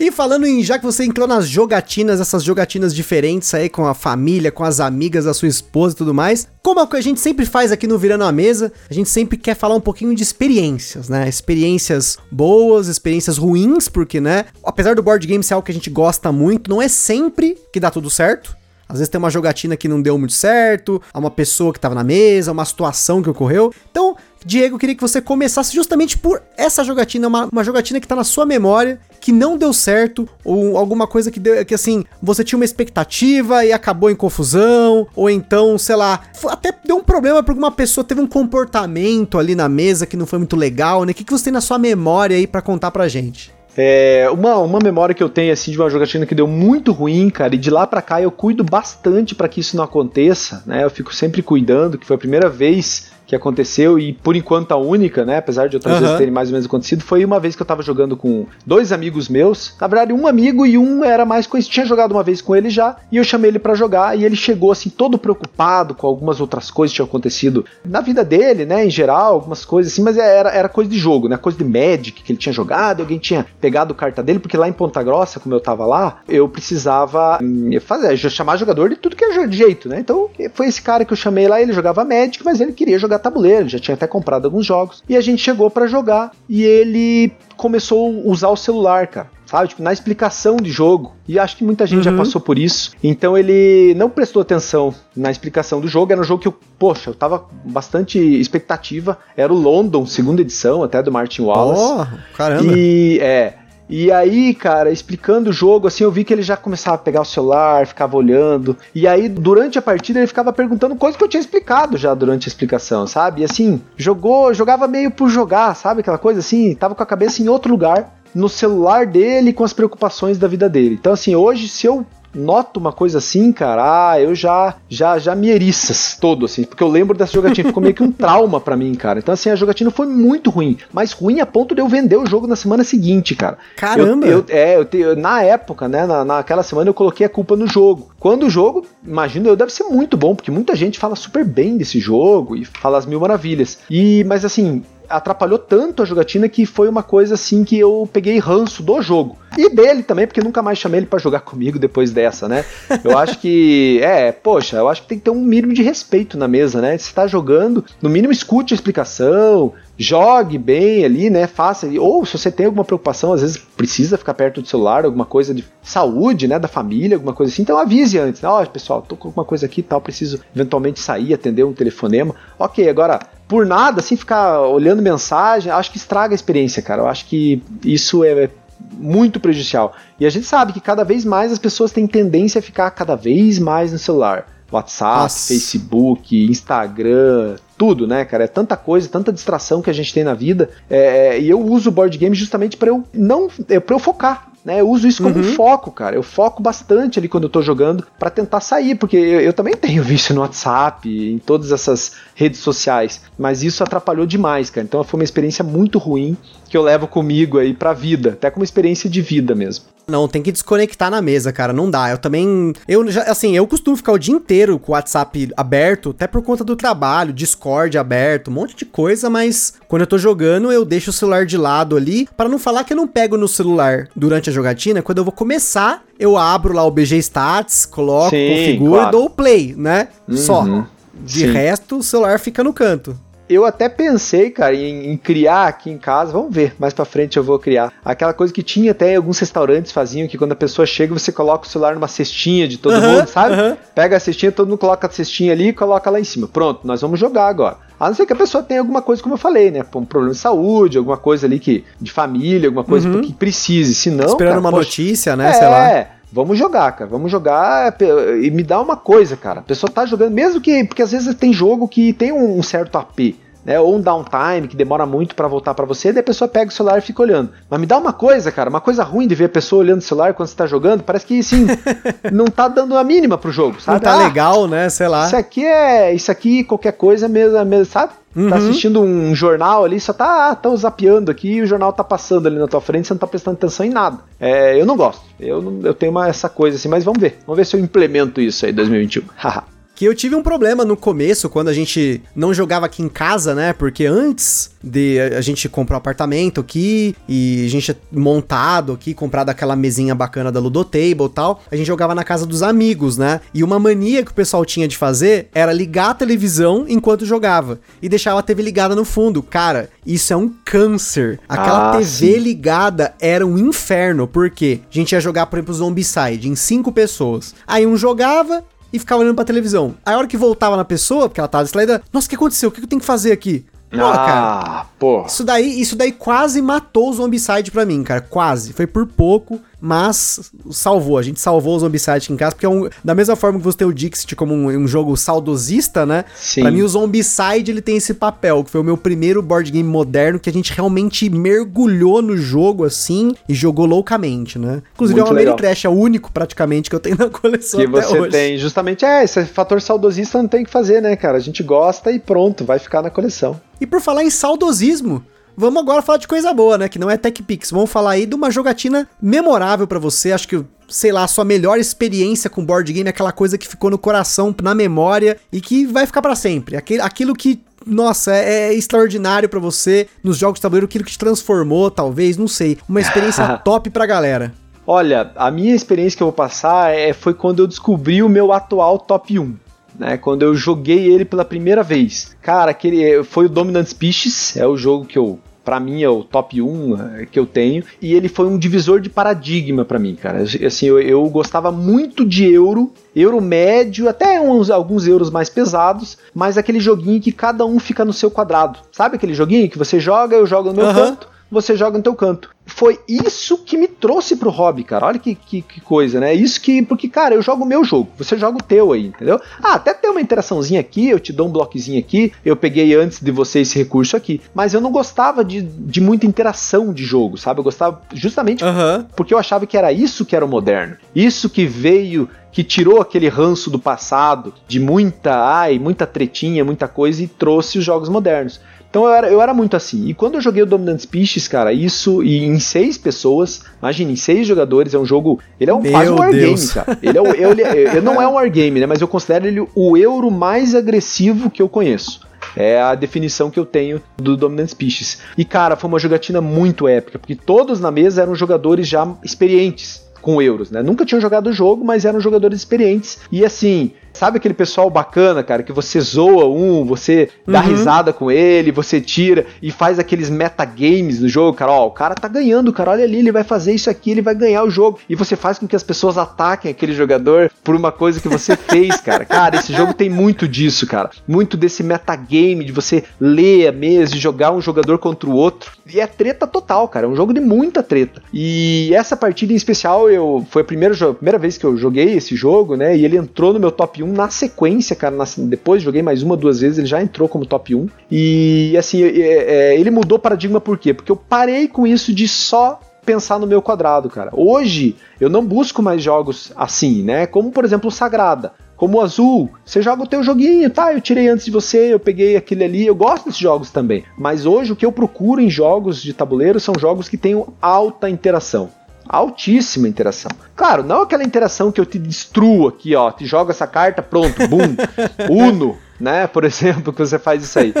E falando em, já que você entrou nas jogatinas, essas jogatinas diferentes aí com a família, com as amigas da sua esposa e tudo mais, como é que a gente sempre faz aqui no Virando a Mesa, a gente sempre quer falar um pouquinho de experiências, né? Experiências boas, experiências ruins, porque, né? Apesar do board game ser algo que a gente gosta muito, não é sempre que dá tudo certo. Às vezes tem uma jogatina que não deu muito certo, há uma pessoa que estava na mesa, uma situação que ocorreu. Então, Diego, queria que você começasse justamente por essa jogatina, uma, uma jogatina que tá na sua memória, que não deu certo, ou alguma coisa que deu, que assim, você tinha uma expectativa e acabou em confusão, ou então, sei lá, até deu um problema porque uma pessoa teve um comportamento ali na mesa que não foi muito legal, né? O que, que você tem na sua memória aí para contar pra gente? É, uma, uma memória que eu tenho assim de uma jogatina que deu muito ruim, cara, e de lá para cá eu cuido bastante para que isso não aconteça, né? Eu fico sempre cuidando, que foi a primeira vez que aconteceu e por enquanto a única, né, apesar de outras uhum. vezes terem mais ou menos acontecido, foi uma vez que eu tava jogando com dois amigos meus. Na verdade, um amigo e um era mais conhecido, tinha jogado uma vez com ele já, e eu chamei ele para jogar e ele chegou assim todo preocupado com algumas outras coisas que tinham acontecido na vida dele, né, em geral, algumas coisas assim, mas era, era coisa de jogo, né, coisa de Magic que ele tinha jogado, alguém tinha pegado carta dele, porque lá em Ponta Grossa, como eu tava lá, eu precisava hum, fazer, chamar jogador de tudo que é jeito, né? Então, foi esse cara que eu chamei lá, ele jogava Magic, mas ele queria jogar tabuleiro, já tinha até comprado alguns jogos. E a gente chegou para jogar e ele começou a usar o celular, cara sabe? Tipo, na explicação de jogo. E acho que muita gente uhum. já passou por isso. Então ele não prestou atenção na explicação do jogo. Era um jogo que eu, poxa, eu tava bastante expectativa. Era o London, segunda edição, até do Martin Wallace. Oh, caramba. E é. E aí, cara, explicando o jogo, assim, eu vi que ele já começava a pegar o celular, ficava olhando. E aí, durante a partida, ele ficava perguntando coisas que eu tinha explicado já durante a explicação, sabe? E assim, jogou, jogava meio por jogar, sabe? Aquela coisa assim, tava com a cabeça em outro lugar no celular dele com as preocupações da vida dele. Então, assim, hoje, se eu noto uma coisa assim, cara, ah, eu já já já me eriças todo assim, porque eu lembro dessa jogatina, ficou meio que um trauma para mim, cara. Então assim, a jogatina foi muito ruim, mas ruim a ponto de eu vender o jogo na semana seguinte, cara. Caramba. Eu, eu é, eu, eu, na época, né, na, naquela semana eu coloquei a culpa no jogo. Quando o jogo, imagino eu, deve ser muito bom, porque muita gente fala super bem desse jogo e fala as mil maravilhas. E mas assim, atrapalhou tanto a jogatina que foi uma coisa assim que eu peguei ranço do jogo. E dele também, porque nunca mais chamei ele para jogar comigo depois dessa, né? Eu acho que, é, poxa, eu acho que tem que ter um mínimo de respeito na mesa, né? Se tá jogando, no mínimo escute a explicação, jogue bem ali, né? Faça. Ou se você tem alguma preocupação, às vezes precisa ficar perto do celular, alguma coisa de saúde, né? Da família, alguma coisa assim, então avise antes. Ó, oh, pessoal, tô com alguma coisa aqui e tal, preciso eventualmente sair, atender um telefonema. Ok, agora por nada, assim, ficar olhando mensagem, acho que estraga a experiência, cara. Eu acho que isso é muito prejudicial. E a gente sabe que cada vez mais as pessoas têm tendência a ficar cada vez mais no celular. WhatsApp, Nossa. Facebook, Instagram, tudo, né, cara? É tanta coisa, tanta distração que a gente tem na vida. É, é e eu uso o board game justamente para eu não, é, para eu focar. Né, eu uso isso como uhum. um foco, cara. Eu foco bastante ali quando eu tô jogando para tentar sair, porque eu, eu, também tenho vício no WhatsApp, em todas essas redes sociais, mas isso atrapalhou demais, cara. Então foi uma experiência muito ruim que eu levo comigo aí pra vida, até como experiência de vida mesmo. Não, tem que desconectar na mesa, cara. Não dá. Eu também. Eu já, assim, eu costumo ficar o dia inteiro com o WhatsApp aberto, até por conta do trabalho, Discord aberto, um monte de coisa, mas quando eu tô jogando, eu deixo o celular de lado ali, para não falar que eu não pego no celular durante a jogatina. Quando eu vou começar, eu abro lá o BG Stats, coloco, Sim, configuro claro. e dou o play, né? Uhum. Só. De Sim. resto, o celular fica no canto. Eu até pensei, cara, em, em, criar aqui em casa, vamos ver, mais pra frente eu vou criar. Aquela coisa que tinha até alguns restaurantes faziam, que quando a pessoa chega, você coloca o celular numa cestinha de todo uhum, mundo, sabe? Uhum. Pega a cestinha, todo mundo coloca a cestinha ali e coloca lá em cima. Pronto, nós vamos jogar agora. A não ser que a pessoa tenha alguma coisa, como eu falei, né? Um problema de saúde, alguma coisa ali que de família, alguma coisa uhum. que precise. Se não. Esperando cara, uma poxa, notícia, né? É, Sei lá. Vamos jogar, cara. Vamos jogar e me dá uma coisa, cara. A pessoa tá jogando, mesmo que. Porque às vezes tem jogo que tem um certo AP né? Ou um downtime que demora muito para voltar para você, daí a pessoa pega o celular e fica olhando. Mas me dá uma coisa, cara, uma coisa ruim de ver a pessoa olhando o celular quando você tá jogando, parece que sim, não tá dando a mínima pro jogo, sabe? Não tá ah, legal, né? Sei lá. Isso aqui é, isso aqui qualquer coisa mesmo, mesmo sabe? Tá uhum. Tá assistindo um jornal ali, só tá, tá zapeando aqui e o jornal tá passando ali na tua frente, você não tá prestando atenção em nada. É, eu não gosto. Eu, não, eu tenho uma, essa coisa assim, mas vamos ver. Vamos ver se eu implemento isso aí em 2021. Haha que eu tive um problema no começo, quando a gente não jogava aqui em casa, né? Porque antes de a gente comprar um apartamento aqui e a gente montado aqui, comprado aquela mesinha bacana da Ludotable e tal, a gente jogava na casa dos amigos, né? E uma mania que o pessoal tinha de fazer era ligar a televisão enquanto jogava e deixava a TV ligada no fundo. Cara, isso é um câncer. Aquela ah, TV sim. ligada era um inferno, porque a gente ia jogar, por exemplo, Zombicide em cinco pessoas. Aí um jogava, e ficava olhando pra televisão. Aí a hora que voltava na pessoa, porque ela tava distraída, nossa, o que aconteceu? O que eu tenho que fazer aqui? Pô, ah, cara. Isso daí, isso daí quase matou o Zombicide pra mim, cara. Quase. Foi por pouco mas salvou. A gente salvou o Zombicide aqui em casa, porque é um, da mesma forma que você tem o Dixit como um, um jogo saudosista, né? Sim. Pra mim, o Zombicide ele tem esse papel, que foi o meu primeiro board game moderno que a gente realmente mergulhou no jogo assim e jogou loucamente, né? Inclusive, Muito é uma legal. É o único praticamente que eu tenho na coleção. Que você hoje. tem, justamente, é, esse fator saudosista não tem que fazer, né, cara? A gente gosta e pronto, vai ficar na coleção. E por falar em saudosismo, Vamos agora falar de coisa boa, né? Que não é Tech Pix. Vamos falar aí de uma jogatina memorável para você. Acho que sei lá, sua melhor experiência com board game, aquela coisa que ficou no coração, na memória e que vai ficar para sempre. Aquilo, aquilo que nossa, é, é extraordinário para você nos jogos de tabuleiro, aquilo que te transformou, talvez, não sei. Uma experiência top pra galera. Olha, a minha experiência que eu vou passar é, foi quando eu descobri o meu atual top 1 né? Quando eu joguei ele pela primeira vez. Cara, aquele foi o Dominant Species, é o jogo que eu para mim é o top 1 é, que eu tenho, e ele foi um divisor de paradigma para mim, cara. Assim, eu, eu, gostava muito de euro, euro médio, até uns, alguns euros mais pesados, mas aquele joguinho que cada um fica no seu quadrado. Sabe aquele joguinho que você joga, eu jogo no meu uhum. canto, você joga no teu canto foi isso que me trouxe pro hobby, cara. Olha que, que, que, coisa, né? Isso que. Porque, cara, eu jogo o meu jogo, você joga o teu aí, entendeu? Ah, até tem uma interaçãozinha aqui, eu te dou um bloquezinho aqui, eu peguei antes de você esse recurso aqui. Mas eu não gostava de, de muita interação de jogo, sabe? Eu gostava justamente uhum. porque eu achava que era isso que era o moderno. Isso que veio que tirou aquele ranço do passado, de muita, ai, muita tretinha, muita coisa e trouxe os jogos modernos. Então eu era, eu era muito assim. E quando eu joguei o Dominant Species, cara, isso e em seis pessoas, imagine, em seis jogadores, é um jogo. Ele é um, quase um wargame, cara. Ele, é, ele, ele não é um wargame, né? Mas eu considero ele o euro mais agressivo que eu conheço. É a definição que eu tenho do Dominant Species. E, cara, foi uma jogatina muito épica, porque todos na mesa eram jogadores já experientes com euros, né? Nunca tinham jogado o jogo, mas eram jogadores experientes. E assim, Sabe aquele pessoal bacana, cara, que você zoa um, você dá uhum. risada com ele, você tira e faz aqueles metagames no jogo, cara. Ó, o cara tá ganhando, cara. Olha ali, ele vai fazer isso aqui, ele vai ganhar o jogo. E você faz com que as pessoas ataquem aquele jogador por uma coisa que você fez, cara. Cara, esse jogo tem muito disso, cara. Muito desse metagame, de você ler a mesa, de jogar um jogador contra o outro. E é treta total, cara. É um jogo de muita treta. E essa partida em especial, eu foi a primeira, a primeira vez que eu joguei esse jogo, né? E ele entrou no meu top 1 na sequência, cara. Na, depois joguei mais uma, duas vezes, ele já entrou como top 1. E assim, é, é, ele mudou paradigma por quê? Porque eu parei com isso de só pensar no meu quadrado, cara. Hoje eu não busco mais jogos assim, né? Como por exemplo o Sagrada. Como o Azul, você joga o teu joguinho, tá? Eu tirei antes de você, eu peguei aquele ali. Eu gosto desses jogos também. Mas hoje o que eu procuro em jogos de tabuleiro são jogos que tenham alta interação altíssima interação. Claro, não aquela interação que eu te destruo aqui, ó, te jogo essa carta, pronto, boom, Uno, né, por exemplo, que você faz isso aí.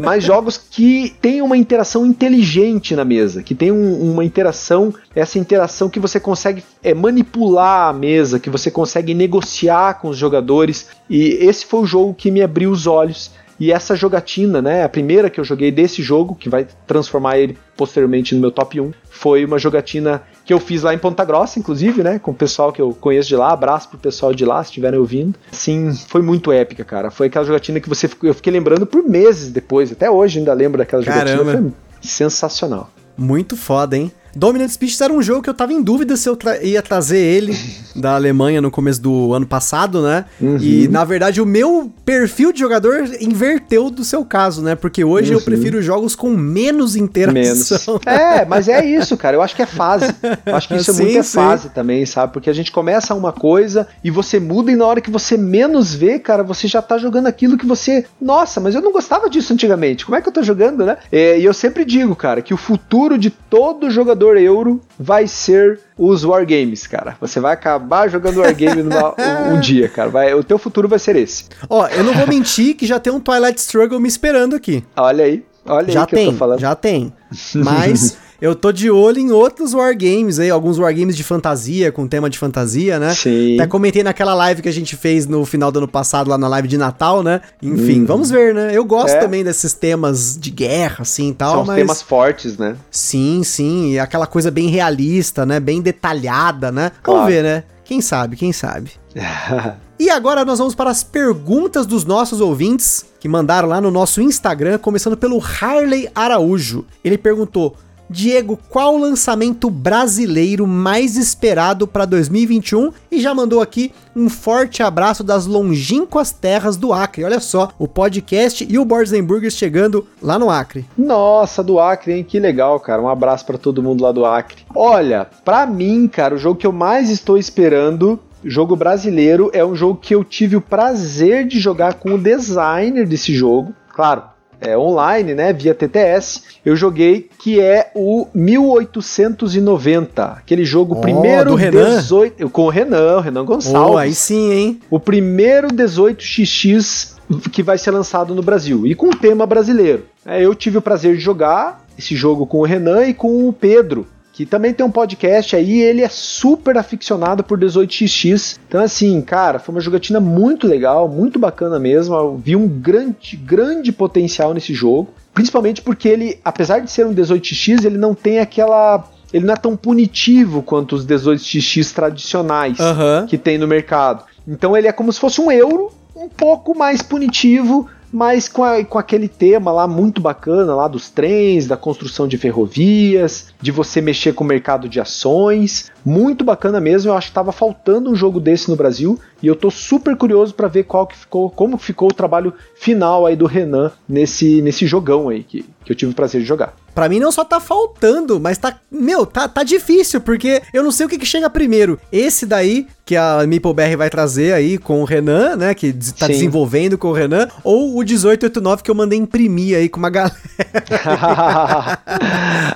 Mas jogos que tem uma interação inteligente na mesa, que tem um, uma interação, essa interação que você consegue é, manipular a mesa, que você consegue negociar com os jogadores, e esse foi o jogo que me abriu os olhos e essa jogatina, né, a primeira que eu joguei desse jogo, que vai transformar ele posteriormente no meu top 1, foi uma jogatina que eu fiz lá em Ponta Grossa, inclusive, né, com o pessoal que eu conheço de lá. Abraço pro pessoal de lá, se estiverem ouvindo. Sim, foi muito épica, cara. Foi aquela jogatina que você eu fiquei lembrando por meses depois. Até hoje ainda lembro daquela Caramba. jogatina. Foi sensacional. Muito foda, hein? Dominant Species era um jogo que eu tava em dúvida se eu tra ia trazer ele da Alemanha no começo do ano passado, né? Uhum. E na verdade o meu perfil de jogador inverteu do seu caso, né? Porque hoje uhum. eu prefiro jogos com menos interação. Menos. É, mas é isso, cara. Eu acho que é fase. Eu acho que isso sim, é muito é fase também, sabe? Porque a gente começa uma coisa e você muda e na hora que você menos vê, cara, você já tá jogando aquilo que você. Nossa, mas eu não gostava disso antigamente. Como é que eu tô jogando, né? É, e eu sempre digo, cara, que o futuro de todo jogador euro vai ser os wargames, cara. Você vai acabar jogando wargame numa, um, um, dia, cara. Vai, o teu futuro vai ser esse. Ó, eu não vou mentir que já tem um Twilight Struggle me esperando aqui. Olha aí. Olha já aí que tem, eu tô falando. Já tem. Mas eu tô de olho em outros wargames aí, alguns wargames de fantasia, com tema de fantasia, né? Sim. Até comentei naquela live que a gente fez no final do ano passado, lá na live de Natal, né? Enfim, hum. vamos ver, né? Eu gosto é. também desses temas de guerra, assim e tal. São mas... temas fortes, né? Sim, sim. E aquela coisa bem realista, né? Bem detalhada, né? Claro. Vamos ver, né? Quem sabe, quem sabe. e agora nós vamos para as perguntas dos nossos ouvintes que mandaram lá no nosso Instagram, começando pelo Harley Araújo. Ele perguntou: Diego, qual o lançamento brasileiro mais esperado para 2021? E já mandou aqui um forte abraço das longínquas terras do Acre. Olha só, o podcast e o Boards Burgers chegando lá no Acre. Nossa, do Acre, hein? Que legal, cara. Um abraço para todo mundo lá do Acre. Olha, para mim, cara, o jogo que eu mais estou esperando jogo brasileiro é um jogo que eu tive o prazer de jogar com o designer desse jogo. Claro, é, online, né, via TTS, eu joguei que é o 1890, aquele jogo oh, primeiro do Renan? 18 com o Renan, o Renan Gonçalves. Oh, aí sim, hein? O primeiro 18xx que vai ser lançado no Brasil e com tema brasileiro. É, eu tive o prazer de jogar esse jogo com o Renan e com o Pedro, que também tem um podcast aí, ele é super aficionado por 18xx. Então, assim, cara, foi uma jogatina muito legal, muito bacana mesmo. Eu vi um grande, grande potencial nesse jogo. Principalmente porque ele, apesar de ser um 18x, ele não tem aquela ele não é tão punitivo quanto os 18x tradicionais uhum. que tem no mercado. Então ele é como se fosse um euro, um pouco mais punitivo, mas com, a, com aquele tema lá muito bacana lá dos trens, da construção de ferrovias, de você mexer com o mercado de ações, muito bacana mesmo. Eu acho que estava faltando um jogo desse no Brasil e eu tô super curioso para ver qual que ficou, como ficou o trabalho final aí do Renan nesse nesse jogão aí que, que eu tive o prazer de jogar. Pra mim não só tá faltando, mas tá. Meu, tá, tá difícil, porque eu não sei o que, que chega primeiro. Esse daí, que a MeepleBR vai trazer aí com o Renan, né? Que tá Sim. desenvolvendo com o Renan, ou o 1889 que eu mandei imprimir aí com uma galera.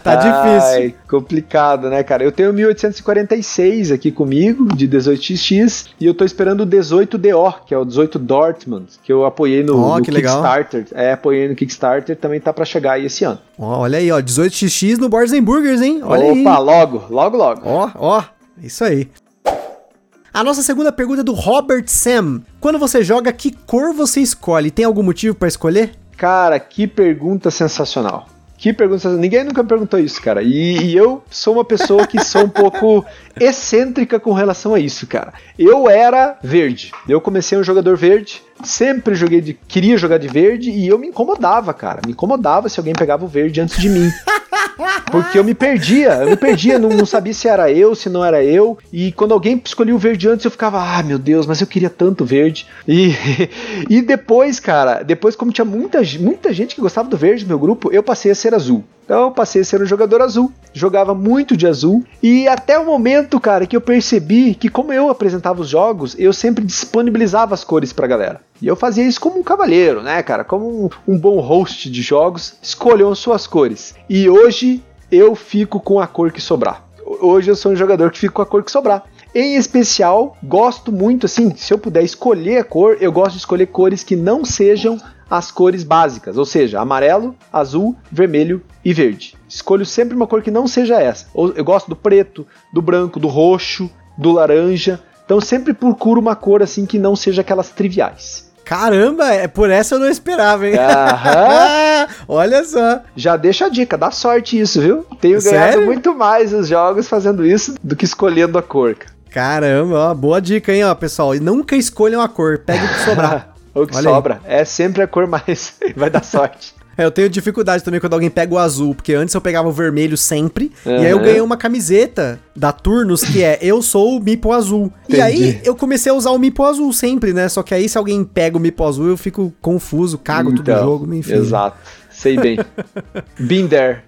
tá difícil. Ai, complicado, né, cara? Eu tenho 1846 aqui comigo, de 18x, e eu tô esperando o 18DO, que é o 18 Dortmund, que eu apoiei no, oh, no Kickstarter. Legal. É, apoiei no Kickstarter, também tá para chegar aí esse ano. Olha aí, ó, 18x no Boards Burgers, hein? Olha Opa, aí. logo, logo, logo. Ó, ó, isso aí. A nossa segunda pergunta é do Robert Sam. Quando você joga, que cor você escolhe? Tem algum motivo para escolher? Cara, que pergunta sensacional. Que pergunta. Ninguém nunca me perguntou isso, cara. E, e, eu sou uma pessoa que sou um pouco excêntrica com relação a isso, cara. Eu era verde. Eu comecei um jogador verde. Sempre joguei de. Queria jogar de verde e eu me incomodava, cara. Me incomodava se alguém pegava o verde antes de mim. Porque eu me perdia, eu me perdia, não, não, sabia se era eu, se não era eu. E quando alguém escolhia o verde antes, eu ficava, ah, meu Deus, mas eu queria tanto verde. E, e depois, cara, depois, como tinha muita, muita gente que gostava do verde no meu grupo, eu passei a ser azul. Então eu passei a ser um jogador azul, jogava muito de azul e até o momento, cara, que eu percebi que como eu apresentava os jogos, eu sempre disponibilizava as cores pra galera. E eu fazia isso como um cavalheiro, né, cara? Como um, um bom host de jogos, escolham suas cores. E hoje eu fico com a cor que sobrar. Hoje eu sou um jogador que fica com a cor que sobrar. Em especial, gosto muito, assim, se eu puder escolher a cor, eu gosto de escolher cores que não sejam as cores básicas, ou seja, amarelo, azul, vermelho e verde. Escolho sempre uma cor que não seja essa. Eu gosto do preto, do branco, do roxo, do laranja. Então sempre procuro uma cor assim que não seja aquelas triviais. Caramba, é por essa eu não esperava, hein? Olha só. Já deixa a dica, dá sorte isso, viu? Tenho Sério? ganhado muito mais os jogos fazendo isso do que escolhendo a cor. Caramba, ó, boa dica, hein, ó, pessoal. E nunca escolham a cor, pegue o que sobrar. o que Olha sobra. Aí. É sempre a cor mais. Vai dar sorte. É, eu tenho dificuldade também quando alguém pega o azul, porque antes eu pegava o vermelho sempre, Uhum. e aí eu ganhei uma camiseta da Turnos que é Eu sou o Mipo Azul. E Entendi. aí eu comecei a usar o Mipo Azul sempre, né? Só que aí se alguém pega o Mipo Azul, eu fico confuso, cago tudo no Então, jogo, enfim. Exato. Sei bem. Been there.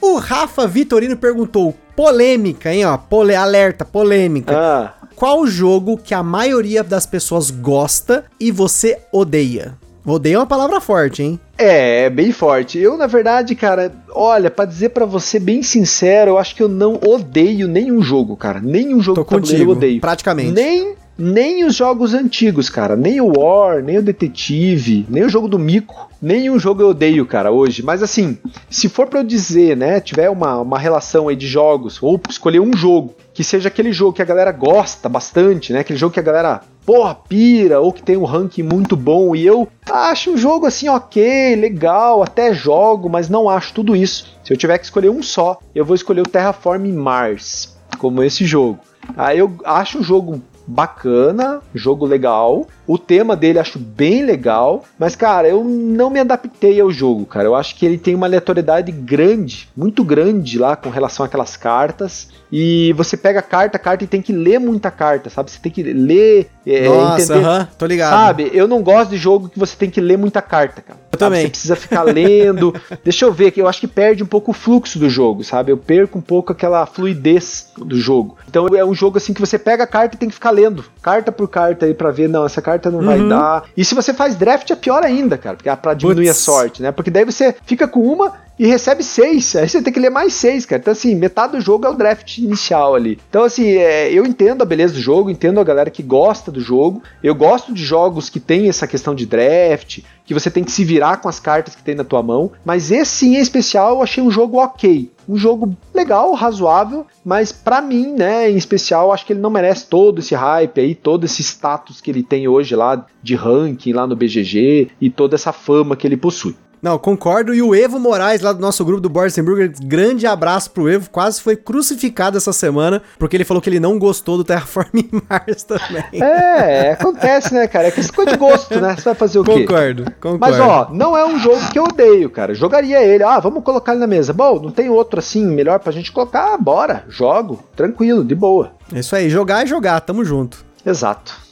O Rafa Vitorino perguntou, polêmica, hein, ó, pole, alerta, polêmica. Ah, Qual jogo que a maioria das pessoas gosta e você odeia? Odeia é uma palavra forte, hein? É, é bem forte. Eu, na verdade, cara, olha, pra dizer pra você bem sincero, eu acho que eu não odeio nenhum jogo, cara. Nenhum jogo Tô contigo, eu odeio. praticamente. Nem, nem os jogos antigos, cara. Nem o War, nem o Detetive, nem o jogo do Mico. Nenhum jogo eu odeio, cara, hoje. Mas assim, se for pra eu dizer, né, tiver uma, uma relação aí de jogos, ou escolher um jogo, que seja aquele jogo que a galera gosta bastante, né, aquele jogo que a galera, porra, pira, ou que tem um ranking muito bom, e eu acho um jogo assim, ok, legal, até jogo, mas não acho tudo isso. Se eu tiver que escolher um só, eu vou escolher o Terraform Mars, como esse jogo. Aí eu acho o jogo bacana, jogo legal. O tema dele acho bem legal, mas cara, eu não me adaptei ao jogo, cara. Eu acho que ele tem uma aleatoriedade grande, muito grande lá com relação àquelas cartas. E você pega carta, carta e tem que ler muita carta, sabe? Você tem que ler, é, Nossa, entender. aham, tô ligado. Sabe, eu não gosto de jogo que você tem que ler muita carta, cara. Eu Sabe, também. Você precisa ficar lendo. Deixa eu ver aqui, eu acho que perde um pouco o fluxo do jogo, sabe? Eu perco um pouco aquela fluidez do jogo. Então é um jogo assim que você pega a carta e tem que ficar lendo, carta por carta aí pra ver, não, essa carta não vai Uhum. dar. E se você faz draft é pior ainda, cara, porque é pra diminuir Putz. a sorte, né? Porque daí você fica com uma e recebe seis. Aí você tem que ler mais seis, cara. Então, assim, metade do jogo é o draft inicial ali. Então, assim, é, eu entendo a beleza do jogo, entendo a galera que gosta do jogo. Eu gosto de jogos que tem essa questão de draft, que você tem que se virar com as cartas que tem na tua mão. Mas esse em especial eu achei um jogo ok. Um jogo legal, razoável, mas pra mim, né, em especial, acho que ele não merece todo esse hype aí, todo esse status que ele tem hoje lá de ranking lá no BGG e toda essa fama que ele possui. Não, concordo. E o Evo Moraes, lá do nosso grupo do Boris Burger, grande abraço pro Evo, quase foi crucificado essa semana, porque ele falou que ele não gostou do Terraform Mars também. É, acontece, né, cara? É questão de gosto, né? Você vai fazer o quê? Concordo, concordo. Mas ó, não é um jogo que eu odeio, cara. Jogaria ele. Ah, vamos colocar ele na mesa. Bom, não tem outro assim melhor pra gente colocar? Ah, bora, jogo, tranquilo, de boa. É isso aí, jogar é jogar, tamo junto. Exato.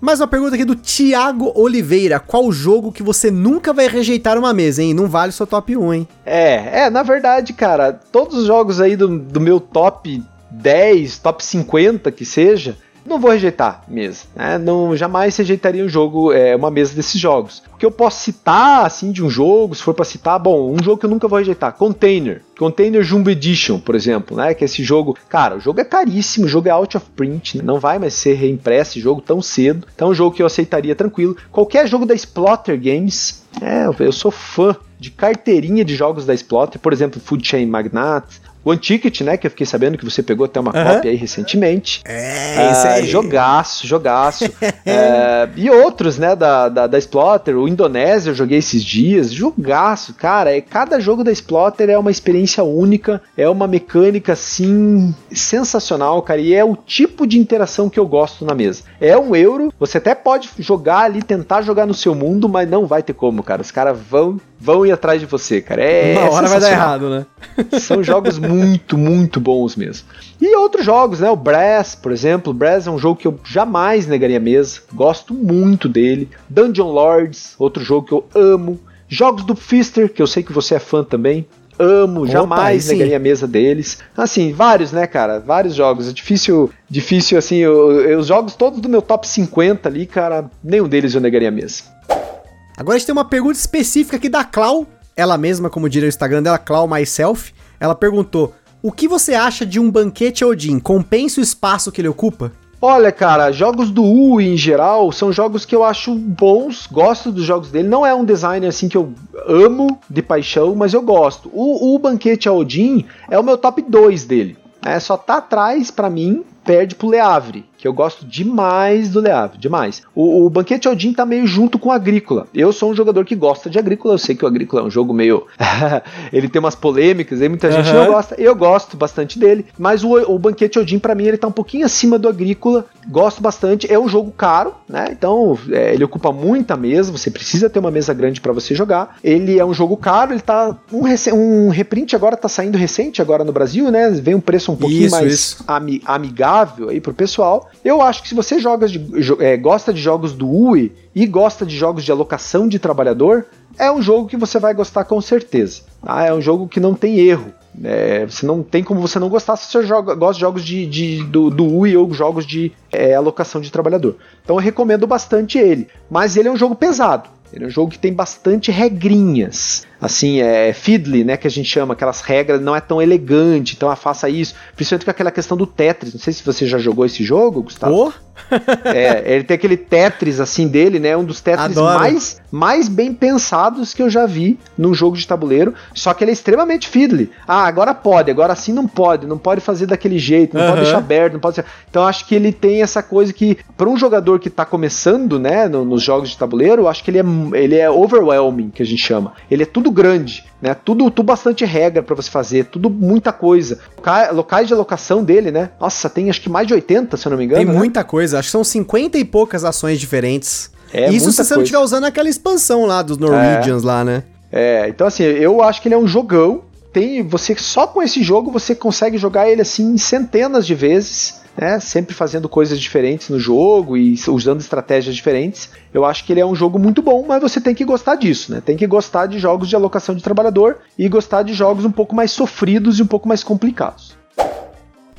Mais uma pergunta aqui do Thiago Oliveira. Qual jogo que você nunca vai rejeitar uma mesa, hein? Não vale seu top 1, hein? É, é, na verdade, cara, todos os jogos aí do, do meu top 10, top 50 que seja, não vou rejeitar mesa, né? Não, jamais rejeitaria um jogo, é, uma mesa desses jogos. O que eu posso citar, assim, de um jogo, se for pra citar, bom, um jogo que eu nunca vou rejeitar, Container. Container Jumbo Edition, por exemplo, né? Que esse jogo, cara, o jogo é caríssimo, o jogo é out of print, não vai mais ser reimpresso esse jogo tão cedo. Então é um jogo que eu aceitaria tranquilo. Qualquer jogo da Splotter Games, é, eu sou fã de carteirinha de jogos da Splotter, por exemplo, Food Chain Magnate, One Ticket, né? Que eu fiquei sabendo que você pegou até uma Aham. cópia aí recentemente. É, isso Ah, aí. Jogaço, jogaço. É, e outros, né, da, da, da Splotter, o Indonésia eu joguei esses dias, jogaço, cara, é, cada jogo da Splotter é uma experiência única, é uma mecânica, assim, sensacional, cara, e é o tipo de interação que eu gosto na mesa. É um euro, você até pode jogar ali, tentar jogar no seu mundo, mas não vai ter como, cara, os caras vão, vão ir atrás de você, cara, é Uma hora vai dar errado, né? São jogos muito, muito bons mesmo. E outros jogos, né? O Brass, por exemplo. O Brass é um jogo que eu jamais negaria a mesa. Gosto muito dele. Dungeon Lords, outro jogo que eu amo. Jogos do Fister, que eu sei que você é fã também. Amo, Opa, jamais negaria a mesa deles. Assim, vários, né, cara? Vários jogos. É difícil, difícil assim. eu- eu- os jogos todos do meu top 50 ali, cara, nenhum deles eu negaria a mesa. Agora a gente tem uma pergunta específica aqui da Clau, ela mesma, como diria o Instagram dela, Clau Myself. Ela perguntou: O que você acha de um banquete Odin? Compensa o espaço que ele ocupa? Olha, cara, jogos do U em geral são jogos que eu acho bons, gosto dos jogos dele. Não é um designer assim que eu amo de paixão, mas eu gosto. O, o Banquete a Odin é o meu top 2 dele. É, só tá atrás pra mim perde pro Le Havre, que eu gosto demais do Le Havre, demais. O, o Banquete Odin tá meio junto com o Agrícola. Eu sou um jogador que gosta de Agrícola, eu sei que o Agrícola é um jogo meio... ele tem umas polêmicas, aí muita gente uhum. não gosta, eu gosto bastante dele, mas o, o Banquete Odin para mim ele tá um pouquinho acima do Agrícola, gosto bastante, é um jogo caro, né, então é, ele ocupa muita mesa, você precisa ter uma mesa grande para você jogar, ele é um jogo caro, ele tá... Um, um reprint agora tá saindo recente agora no Brasil, né, vem um preço um pouquinho isso, mais isso. Ami, amigável, amigável aí pro pessoal. Eu acho que se você joga de, é, gosta de jogos do UI e gosta de jogos de alocação de trabalhador, é um jogo que você vai gostar com certeza. Tá? É um jogo que não tem erro. É, você não tem como você não gostar se você joga, gosta de jogos de, de do, do UI ou jogos de é, alocação de trabalhador. Então eu recomendo bastante ele. Mas ele é um jogo pesado. Ele é um jogo que tem bastante regrinhas. Assim, é fiddly, né, que a gente chama, aquelas regras, não é tão elegante, então ah, faça isso. Principalmente com aquela questão do Tetris. Não sei se você já jogou esse jogo, Gustavo. Oh? É, ele tem aquele Tetris assim dele, né? Um dos Tetris mais, mais bem pensados que eu já vi num jogo de tabuleiro. Só que ele é extremamente fiddly. Ah, agora pode, agora assim não pode, não pode fazer daquele jeito, não uhum. pode deixar aberto, não pode ser. Então acho que ele tem essa coisa que, para um jogador que tá começando, né, no, nos jogos de tabuleiro, acho que ele é, ele é overwhelming, que a gente chama. Ele é tudo grande né? Tudo, tudo bastante regra para você fazer, tudo muita coisa. Locais de alocação dele, né? Nossa, tem acho que mais de 80, se eu não me engano. Tem né? muita coisa, acho que são 50 e poucas ações diferentes. É, Isso se você não estiver usando aquela expansão lá dos Norwegians é. lá, né? É, então assim, eu acho que ele é um jogão. Tem, você só com esse jogo você consegue jogar ele assim centenas de vezes né, sempre fazendo coisas diferentes no jogo e usando estratégias diferentes. Eu acho que ele é um jogo muito bom, mas você tem que gostar disso, né? Tem que gostar de jogos de alocação de trabalhador e gostar de jogos um pouco mais sofridos e um pouco mais complicados.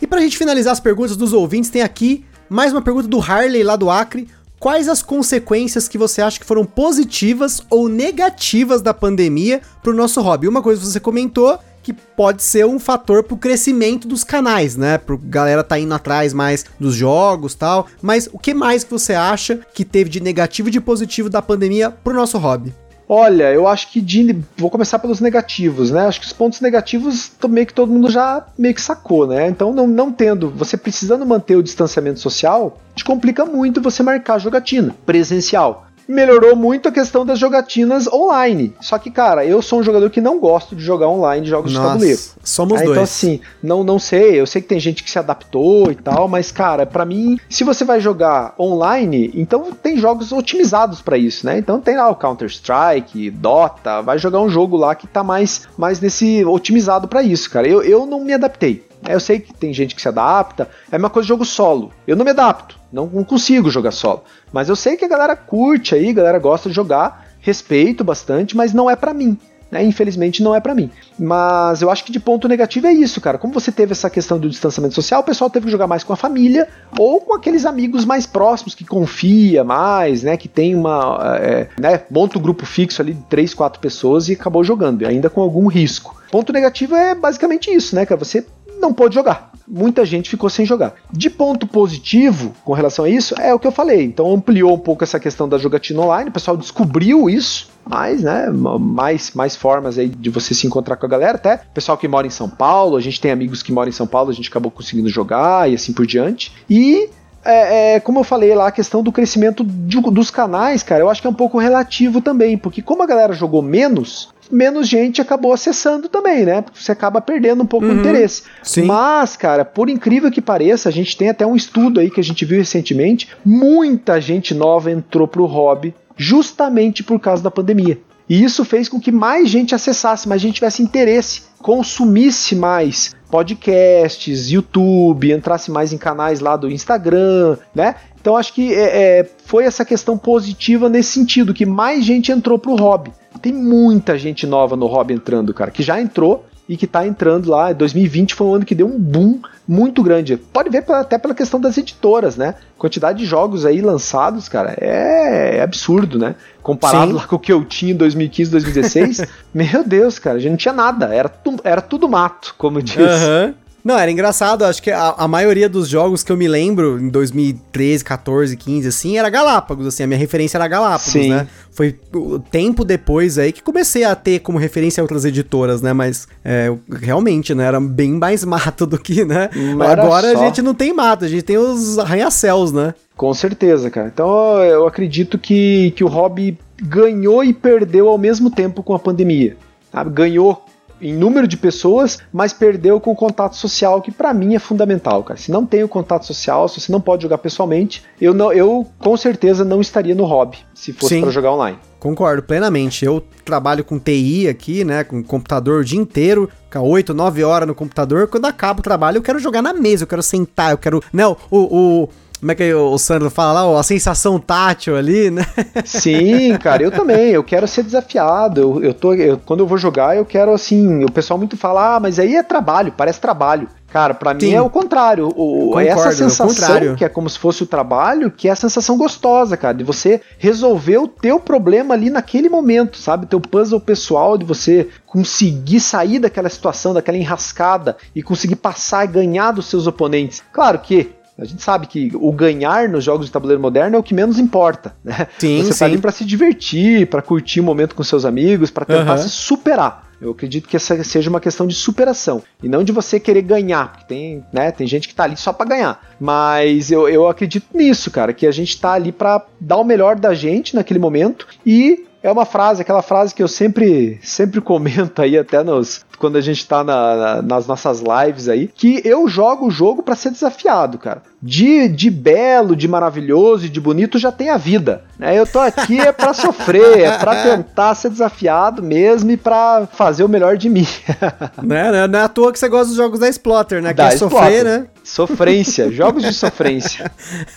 E pra gente finalizar as perguntas dos ouvintes, tem aqui mais uma pergunta do Harley lá do Acre. Quais as consequências que você acha que foram positivas ou negativas da pandemia para o nosso hobby? Uma coisa que você comentou que pode ser um fator pro crescimento dos canais, né? Pro galera tá indo atrás mais dos jogos tal. Mas o que mais que você acha que teve de negativo e de positivo da pandemia pro nosso hobby? Olha, eu acho que de, vou começar pelos negativos, né? Acho que os pontos negativos meio que todo mundo já meio que sacou, né? Então não, não tendo, você precisando manter o distanciamento social, te complica muito você marcar jogatina presencial melhorou muito a questão das jogatinas online. Só que, cara, eu sou um jogador que não gosto de jogar online jogos Nossa, de tabuleiro. Somos é, então, dois. Então, assim, não, não sei. Eu sei que tem gente que se adaptou e tal, mas, cara, para mim, se você vai jogar online, então tem jogos otimizados para isso, né? Então tem lá o Counter-Strike, Dota, vai jogar um jogo lá que tá mais, mais nesse otimizado para isso, cara. Eu, eu não me adaptei. É, eu sei que tem gente que se adapta. É uma coisa de jogo solo. Eu não me adapto. Não, não consigo jogar solo. Mas eu sei que a galera curte aí, a galera gosta de jogar. Respeito bastante, mas não é para mim. Né? Infelizmente não é para mim. Mas eu acho que de ponto negativo é isso, cara. Como você teve essa questão do distanciamento social, o pessoal teve que jogar mais com a família ou com aqueles amigos mais próximos que confia mais, né? Que tem uma. É, né? Monta um grupo fixo ali de 3, 4 pessoas e acabou jogando, ainda com algum risco. Ponto negativo é basicamente isso, né, cara? Você não pôde jogar. Muita gente ficou sem jogar. De ponto positivo com relação a isso, é o que eu falei. Então ampliou um pouco essa questão da jogatina online, o pessoal descobriu isso, mais, né, mais, mais formas aí de você se encontrar com a galera, até pessoal que mora em São Paulo, a gente tem amigos que moram em São Paulo, a gente acabou conseguindo jogar e assim por diante. E é, é, como eu falei lá, a questão do crescimento de, dos canais, cara, eu acho que é um pouco relativo também, porque como a galera jogou menos, menos gente acabou acessando também, né? Você acaba perdendo um pouco uhum, o interesse. Sim. Mas, cara, por incrível que pareça, a gente tem até um estudo aí que a gente viu recentemente, muita gente nova entrou pro hobby justamente por causa da pandemia. E isso fez com que mais gente acessasse, mais gente tivesse interesse, consumisse mais podcasts, YouTube, entrasse mais em canais lá do Instagram, né? Então acho que é, é, foi essa questão positiva nesse sentido, que mais gente entrou pro hobby. Tem muita gente nova no hobby entrando, cara, que já entrou e que tá entrando lá. 2020 foi um ano que deu um boom muito grande. Pode ver até pela questão das editoras, né? Quantidade de jogos aí lançados, cara, é, é absurdo, né? Comparado Sim. lá com o que eu tinha em 2015, 2016, meu Deus, cara, a gente não tinha nada. Era, tu, era tudo mato, como diz. Uhum. Não, era engraçado, acho que a, a, maioria dos jogos que eu me lembro, em 2013, 14, 15, assim, era Galápagos, assim, a minha referência era Galápagos, Sim. né? Foi o tempo depois aí que comecei a ter como referência outras editoras, né? Mas é, realmente, né? Era bem mais mato do que, né? Agora só. a gente não tem mato, a gente tem os arranha-céus, né? Com certeza, cara. Então eu acredito que, que o hobby ganhou e perdeu ao mesmo tempo com a pandemia. Sabe? Ganhou em número de pessoas, mas perdeu com o contato social, que para mim é fundamental, cara. Se não tem o contato social, se você não pode jogar pessoalmente, eu não, eu com certeza não estaria no hobby se fosse para jogar online. Concordo plenamente. Eu trabalho com TI aqui, né, com computador o dia inteiro, ficar 8, 9 horas no computador. Quando acaba o trabalho, eu quero jogar na mesa, eu quero sentar, eu quero, não, o, o como é que o Sandro fala lá? A sensação tátil ali, né? Sim, cara, eu também. Eu quero ser desafiado. Eu, eu tô, eu, quando eu vou jogar, eu quero assim. O pessoal muito fala, ah, mas aí é trabalho, parece trabalho. Cara, para mim é o contrário. O, Concordo, essa sensação que é como se fosse o trabalho, que é a sensação gostosa, cara, de você resolver o teu problema ali naquele momento, sabe? Teu puzzle pessoal de você conseguir sair daquela situação, daquela enrascada e conseguir passar e ganhar dos seus oponentes. Claro que a gente sabe que o ganhar nos jogos de tabuleiro moderno é o que menos importa, né? Sim, Você tá sim. tá ali para se divertir, para curtir o momento com seus amigos, para tentar uhum. se superar. Eu acredito que essa seja uma questão de superação e não de você querer ganhar, porque tem, né, tem gente que tá ali só para ganhar. Mas eu, eu acredito nisso, cara, que a gente tá ali para dar o melhor da gente naquele momento e é uma frase, aquela frase que eu sempre, sempre comento aí até nos, quando a gente tá na, na, nas nossas lives aí, que eu jogo o jogo para ser desafiado, cara. De, de belo, de maravilhoso e de bonito já tem a vida, né? Eu tô aqui é para sofrer, é para tentar ser desafiado mesmo e para fazer o melhor de mim. né, né? Não é à toa que você gosta dos jogos da Exploter, né? Da que é sofrer, né? Sofrência, jogos de sofrência.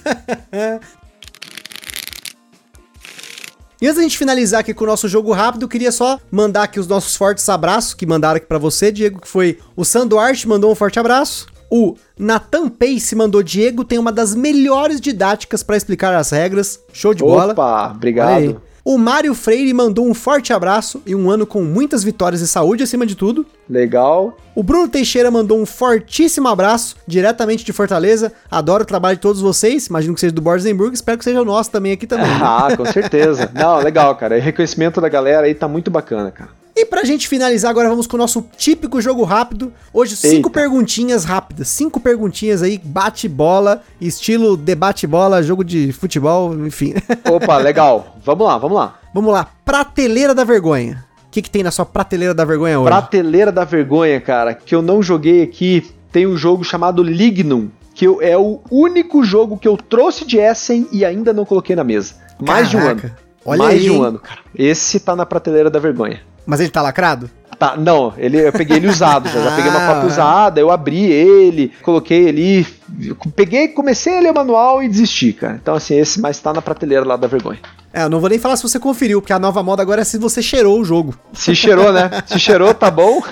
E antes da gente finalizar aqui com o nosso jogo rápido, queria só mandar aqui os nossos fortes abraços que mandaram aqui para você, Diego, que foi o Sanduarte mandou um forte abraço. O Nathan Pace mandou Diego tem uma das melhores didáticas para explicar as regras. Show de bola. Opa, obrigado. O Mário Freire mandou um forte abraço e um ano com muitas vitórias e saúde acima de tudo. Legal. O Bruno Teixeira mandou um fortíssimo abraço, diretamente de Fortaleza. Adoro o trabalho de todos vocês. Imagino que seja do Borzenburg. Espero que seja o nosso também aqui também. Né? Ah, com certeza. Não, legal, cara. O reconhecimento da galera aí tá muito bacana, cara. E pra gente finalizar, agora vamos com o nosso típico jogo rápido. Hoje, cinco Eita. perguntinhas rápidas. Cinco perguntinhas aí, bate-bola, estilo debate-bola, jogo de futebol, enfim. Opa, legal. Vamos lá, vamos lá. Vamos lá. Prateleira da vergonha. O que, que tem na sua prateleira da vergonha hoje? Prateleira da vergonha, cara, que eu não joguei aqui. Tem um jogo chamado Lignum, que eu, é o único jogo que eu trouxe de Essen e ainda não coloquei na mesa. Mais Caraca. de um ano. Olha Mais aí, de um hein? ano, cara. Esse tá na prateleira da vergonha. Mas ele tá lacrado? Tá, não, ele, eu peguei ele usado, já, já peguei uma cópia ah. usada, eu abri ele, coloquei ali, peguei, comecei a ler o manual e desisti, cara. Então, assim, esse mais tá na prateleira lá da vergonha. É, eu não vou nem falar se você conferiu, porque a nova moda agora é se você cheirou o jogo. Se cheirou, né? Se cheirou, tá bom.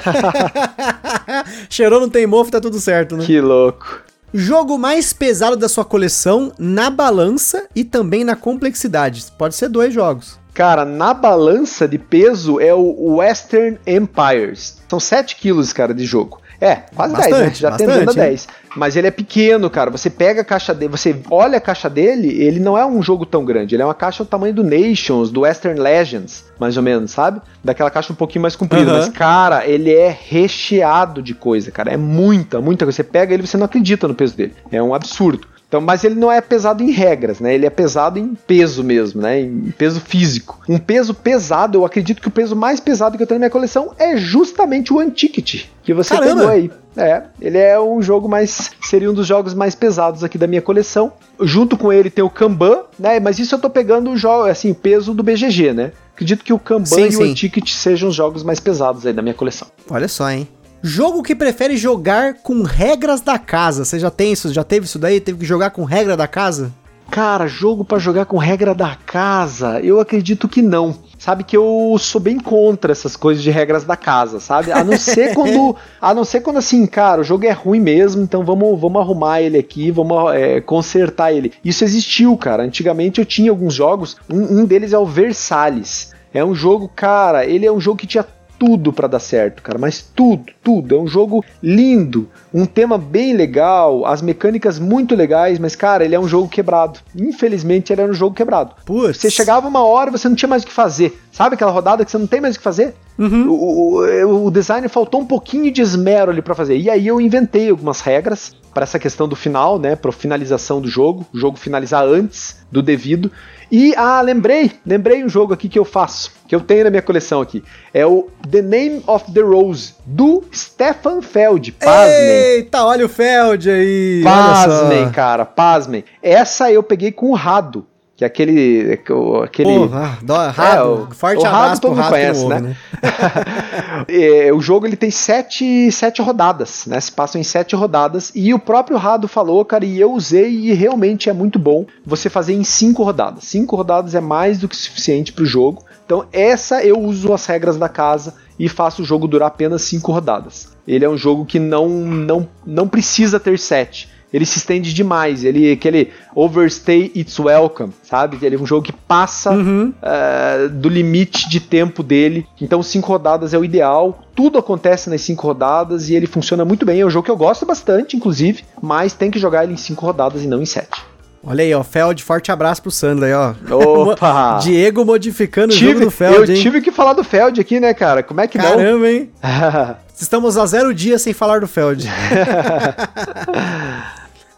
cheirou, não tem mofo, tá tudo certo, né? Que louco. Jogo mais pesado da sua coleção na balança e também na complexidade. Pode ser dois jogos. Cara, na balança de peso é o Western Empires. São 7 quilos, cara, de jogo. É, quase bastante, 10, né? Já bastante, tendendo a 10. Mas ele é pequeno, cara. Você pega a caixa dele, você olha a caixa dele, ele não é um jogo tão grande. Ele é uma caixa do tamanho do Nations, do Western Legends, mais ou menos, sabe? Daquela caixa um pouquinho mais comprida. Uhum. Mas, cara, ele é recheado de coisa, cara. É muita, muita coisa. Você pega ele e você não acredita no peso dele. É um absurdo. Então, mas ele não é pesado em regras, né? Ele é pesado em peso mesmo, né? Em peso físico. Um peso pesado, eu acredito que o peso mais pesado que eu tenho na minha coleção é justamente o Antiquity, que você Caramba. pegou aí. É, ele é um jogo mais. Seria um dos jogos mais pesados aqui da minha coleção. Junto com ele tem o Kanban, né? Mas isso eu tô pegando o jogo, assim, peso do BGG, né? Acredito que o Kanban sim, e sim. o Antiquity sejam os jogos mais pesados aí da minha coleção. Olha só, hein? Jogo que prefere jogar com regras da casa. Você já tem isso? Já teve isso daí? Teve que jogar com regra da casa? Cara, jogo para jogar com regra da casa, eu acredito que não. Sabe que eu sou bem contra essas coisas de regras da casa, sabe? A não ser quando, a não ser quando assim, cara, o jogo é ruim mesmo, então vamos, vamos arrumar ele aqui, vamos é, consertar ele. Isso existiu, cara. Antigamente eu tinha alguns jogos, um, um deles é o Versalhes. É um jogo, cara, ele é um jogo que tinha tudo para dar certo, cara, mas tudo, tudo. É um jogo lindo, um tema bem legal, as mecânicas muito legais, mas cara, ele é um jogo quebrado. Infelizmente, ele era um jogo quebrado. Putz. Você chegava uma hora e você não tinha mais o que fazer. Sabe aquela rodada que você não tem mais o que fazer? Uhum. O, o, o design faltou um pouquinho de esmero ali para fazer. E aí eu inventei algumas regras para essa questão do final, né, para finalização do jogo, o jogo finalizar antes do devido. E ah, lembrei, lembrei um jogo aqui que eu faço, que eu tenho na minha coleção aqui. É o The Name of the Rose do Stefan Feld. Pasmem. Eita, olha o Feld aí. Pasmem, cara, pasmem. Essa eu peguei com o Rado. Que é aquele. aquele Porra, dó, Rado, é, o, forte o abraço todo mundo conhece, né? né? É, o jogo ele tem sete, sete rodadas, né? Se passam em sete rodadas. E o próprio Rado falou, cara, e eu usei e realmente é muito bom você fazer em cinco rodadas. Cinco rodadas é mais do que suficiente pro jogo. Então, essa eu uso as regras da casa e faço o jogo durar apenas cinco rodadas. Ele é um jogo que não, não, não precisa ter sete ele se estende demais. Ele aquele overstay it's welcome, sabe? Ele é um jogo que passa Uhum. uh, do limite de tempo dele. Então cinco rodadas é o ideal. Tudo acontece nas cinco rodadas e ele funciona muito bem. É um jogo que eu gosto bastante, inclusive, mas tem que jogar ele em cinco rodadas e não em sete. Olha aí, ó, Feld, forte abraço pro Sandro aí, ó. Opa! Diego modificando o tive, jogo do Feld, eu hein? tive que falar do Feld aqui, né, cara? Como é que Caramba, hein? não? Estamos a zero dias sem falar do Feld.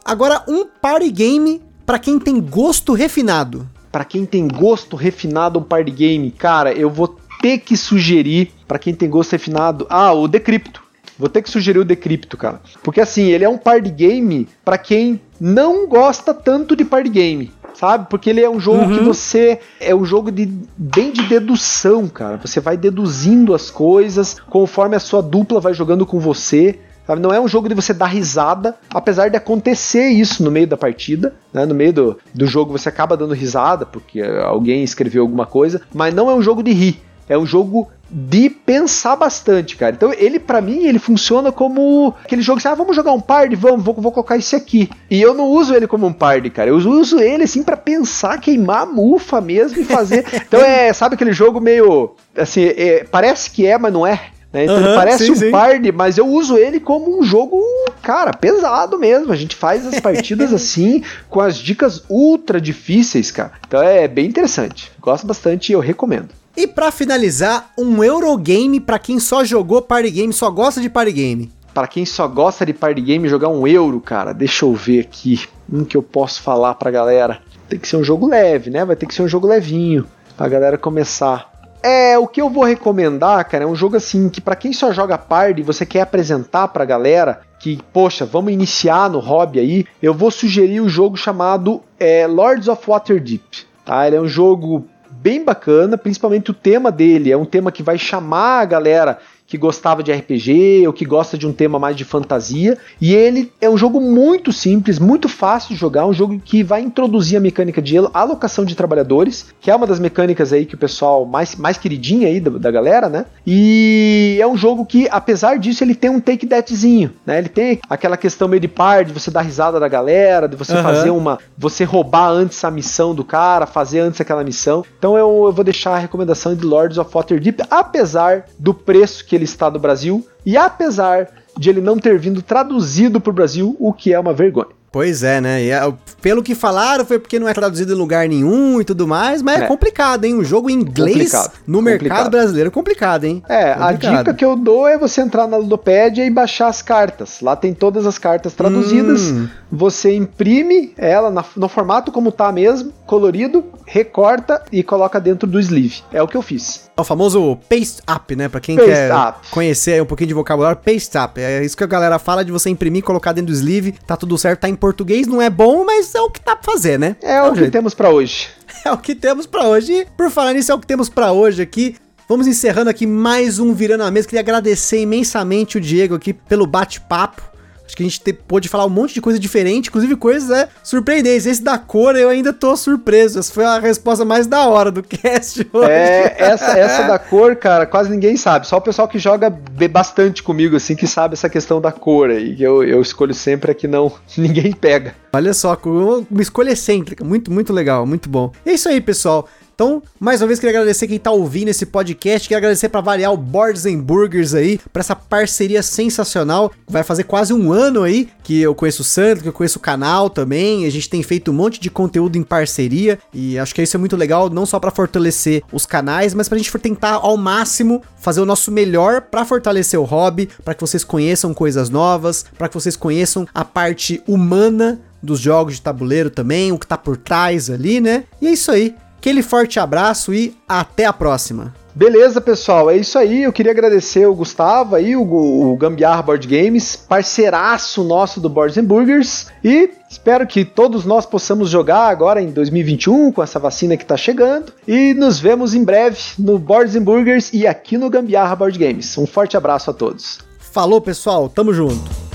Agora, um party game pra quem tem gosto refinado. Pra quem tem gosto refinado um party game, cara, eu vou ter que sugerir pra quem tem gosto refinado, ah, o Decrypto. Vou ter que sugerir o Decrypto, cara. Porque assim, ele é um party game pra quem não gosta tanto de party game. Sabe? Porque ele é um jogo Uhum. que você. É um jogo de bem de dedução, cara. Você vai deduzindo as coisas conforme a sua dupla vai jogando com você. Sabe? Não é um jogo de você dar risada, apesar de acontecer isso no meio da partida, né? no meio do, do jogo você acaba dando risada porque alguém escreveu alguma coisa, mas não é um jogo de rir, é um jogo de pensar bastante, cara. Então ele para mim ele funciona como aquele jogo que ah, vamos jogar um party, vamos, vou, vou colocar esse aqui. E eu não uso ele como um party, cara. Eu uso ele assim para pensar, queimar a mufa mesmo e fazer. então é, sabe aquele jogo meio assim, é, parece que é, mas não é. Né? Então Aham, ele parece sim, um sim. party, mas eu uso ele como um jogo, cara, pesado mesmo. A gente faz as partidas assim, com as dicas ultra difíceis, cara. Então é bem interessante. Gosto bastante e eu recomendo. E pra finalizar, um Eurogame pra quem só jogou party game, só gosta de party game. Para quem só gosta de party game, jogar um euro, cara, deixa eu ver aqui um que eu posso falar pra galera. Tem que ser um jogo leve, né? Vai ter que ser um jogo levinho pra galera começar. É, o que eu vou recomendar, cara, é um jogo assim que pra quem só joga party, você quer apresentar pra galera que, poxa, vamos iniciar no hobby aí, eu vou sugerir o jogo chamado é, Lords of Waterdeep. Tá? Ele é um jogo bem bacana, principalmente o tema dele é um tema que vai chamar a galera que gostava de RPG ou que gosta de um tema mais de fantasia. E ele é um jogo muito simples, muito fácil de jogar, um jogo que vai introduzir a mecânica de alocação de trabalhadores, que é uma das mecânicas aí que o pessoal mais, mais queridinha aí da, da galera, né? E é um jogo que, apesar disso, ele tem um take thatzinho, né? Ele tem aquela questão meio de par, de você dar risada da galera, de você Aham. fazer uma. você roubar antes a missão do cara, fazer antes aquela missão. Então eu, eu vou deixar a recomendação de Lords of Waterdeep, apesar do preço que ele está no Brasil e apesar de ele não ter vindo traduzido para o Brasil, o que é uma vergonha. Pois é, né? E, é, pelo que falaram, foi porque não é traduzido em lugar nenhum e tudo mais, mas é, É. complicado, hein? Um jogo em inglês Complicado, no mercado complicado. brasileiro é complicado, hein? É, a Complicado. dica que eu dou é você entrar na Ludopédia e baixar as cartas. Lá tem todas as cartas traduzidas. Hum. Você imprime ela na- no formato como tá mesmo, colorido, recorta e coloca dentro do sleeve. É o que eu fiz. É o famoso paste up, né? Pra quem Paste quer up. conhecer um pouquinho de vocabulário, paste up. É isso que a galera fala de você imprimir, colocar dentro do sleeve, tá tudo certo, tá em português, não é bom, mas é o que tá pra fazer, né? É, o que jeito. temos pra hoje. É o que temos pra hoje. E por falar nisso, é o que temos pra hoje aqui. Vamos encerrando aqui mais um Virando a Mesa. Queria agradecer imensamente o Diego aqui pelo bate-papo. Acho que a gente te- pôde falar um monte de coisa diferente, inclusive coisas é, surpreendentes. Esse da cor eu ainda tô surpreso. Essa foi a resposta mais da hora do cast hoje. É, essa, essa da cor, cara, quase ninguém sabe. Só o pessoal que joga bastante comigo, assim, que sabe essa questão da cor aí. Eu, eu escolho sempre a que não ninguém pega. Olha só, uma escolha excêntrica, muito, muito legal, muito bom. É isso aí, pessoal. Então, mais uma vez, queria agradecer quem tá ouvindo esse podcast, queria agradecer para variar o Boards and Burgers aí, para essa parceria sensacional. Vai fazer quase um ano aí que eu conheço o Santo, que eu conheço o canal também. A gente tem feito um monte de conteúdo em parceria e acho que isso é muito legal, não só para fortalecer os canais, mas pra gente tentar ao máximo fazer o nosso melhor para fortalecer o hobby, para que vocês conheçam coisas novas, para que vocês conheçam a parte humana dos jogos de tabuleiro também, o que tá por trás ali, né? E é isso aí. Aquele forte abraço e até a próxima. Beleza, pessoal, é isso aí. Eu queria agradecer o Gustavo aí, o, o Gambiarra Board Games, parceiraço nosso do Boards and Burgers. E espero que todos nós possamos jogar agora em 2021 com essa vacina que está chegando. E nos vemos em breve no Boards and Burgers e aqui no Gambiarra Board Games. Um forte abraço a todos. Falou, pessoal, tamo junto.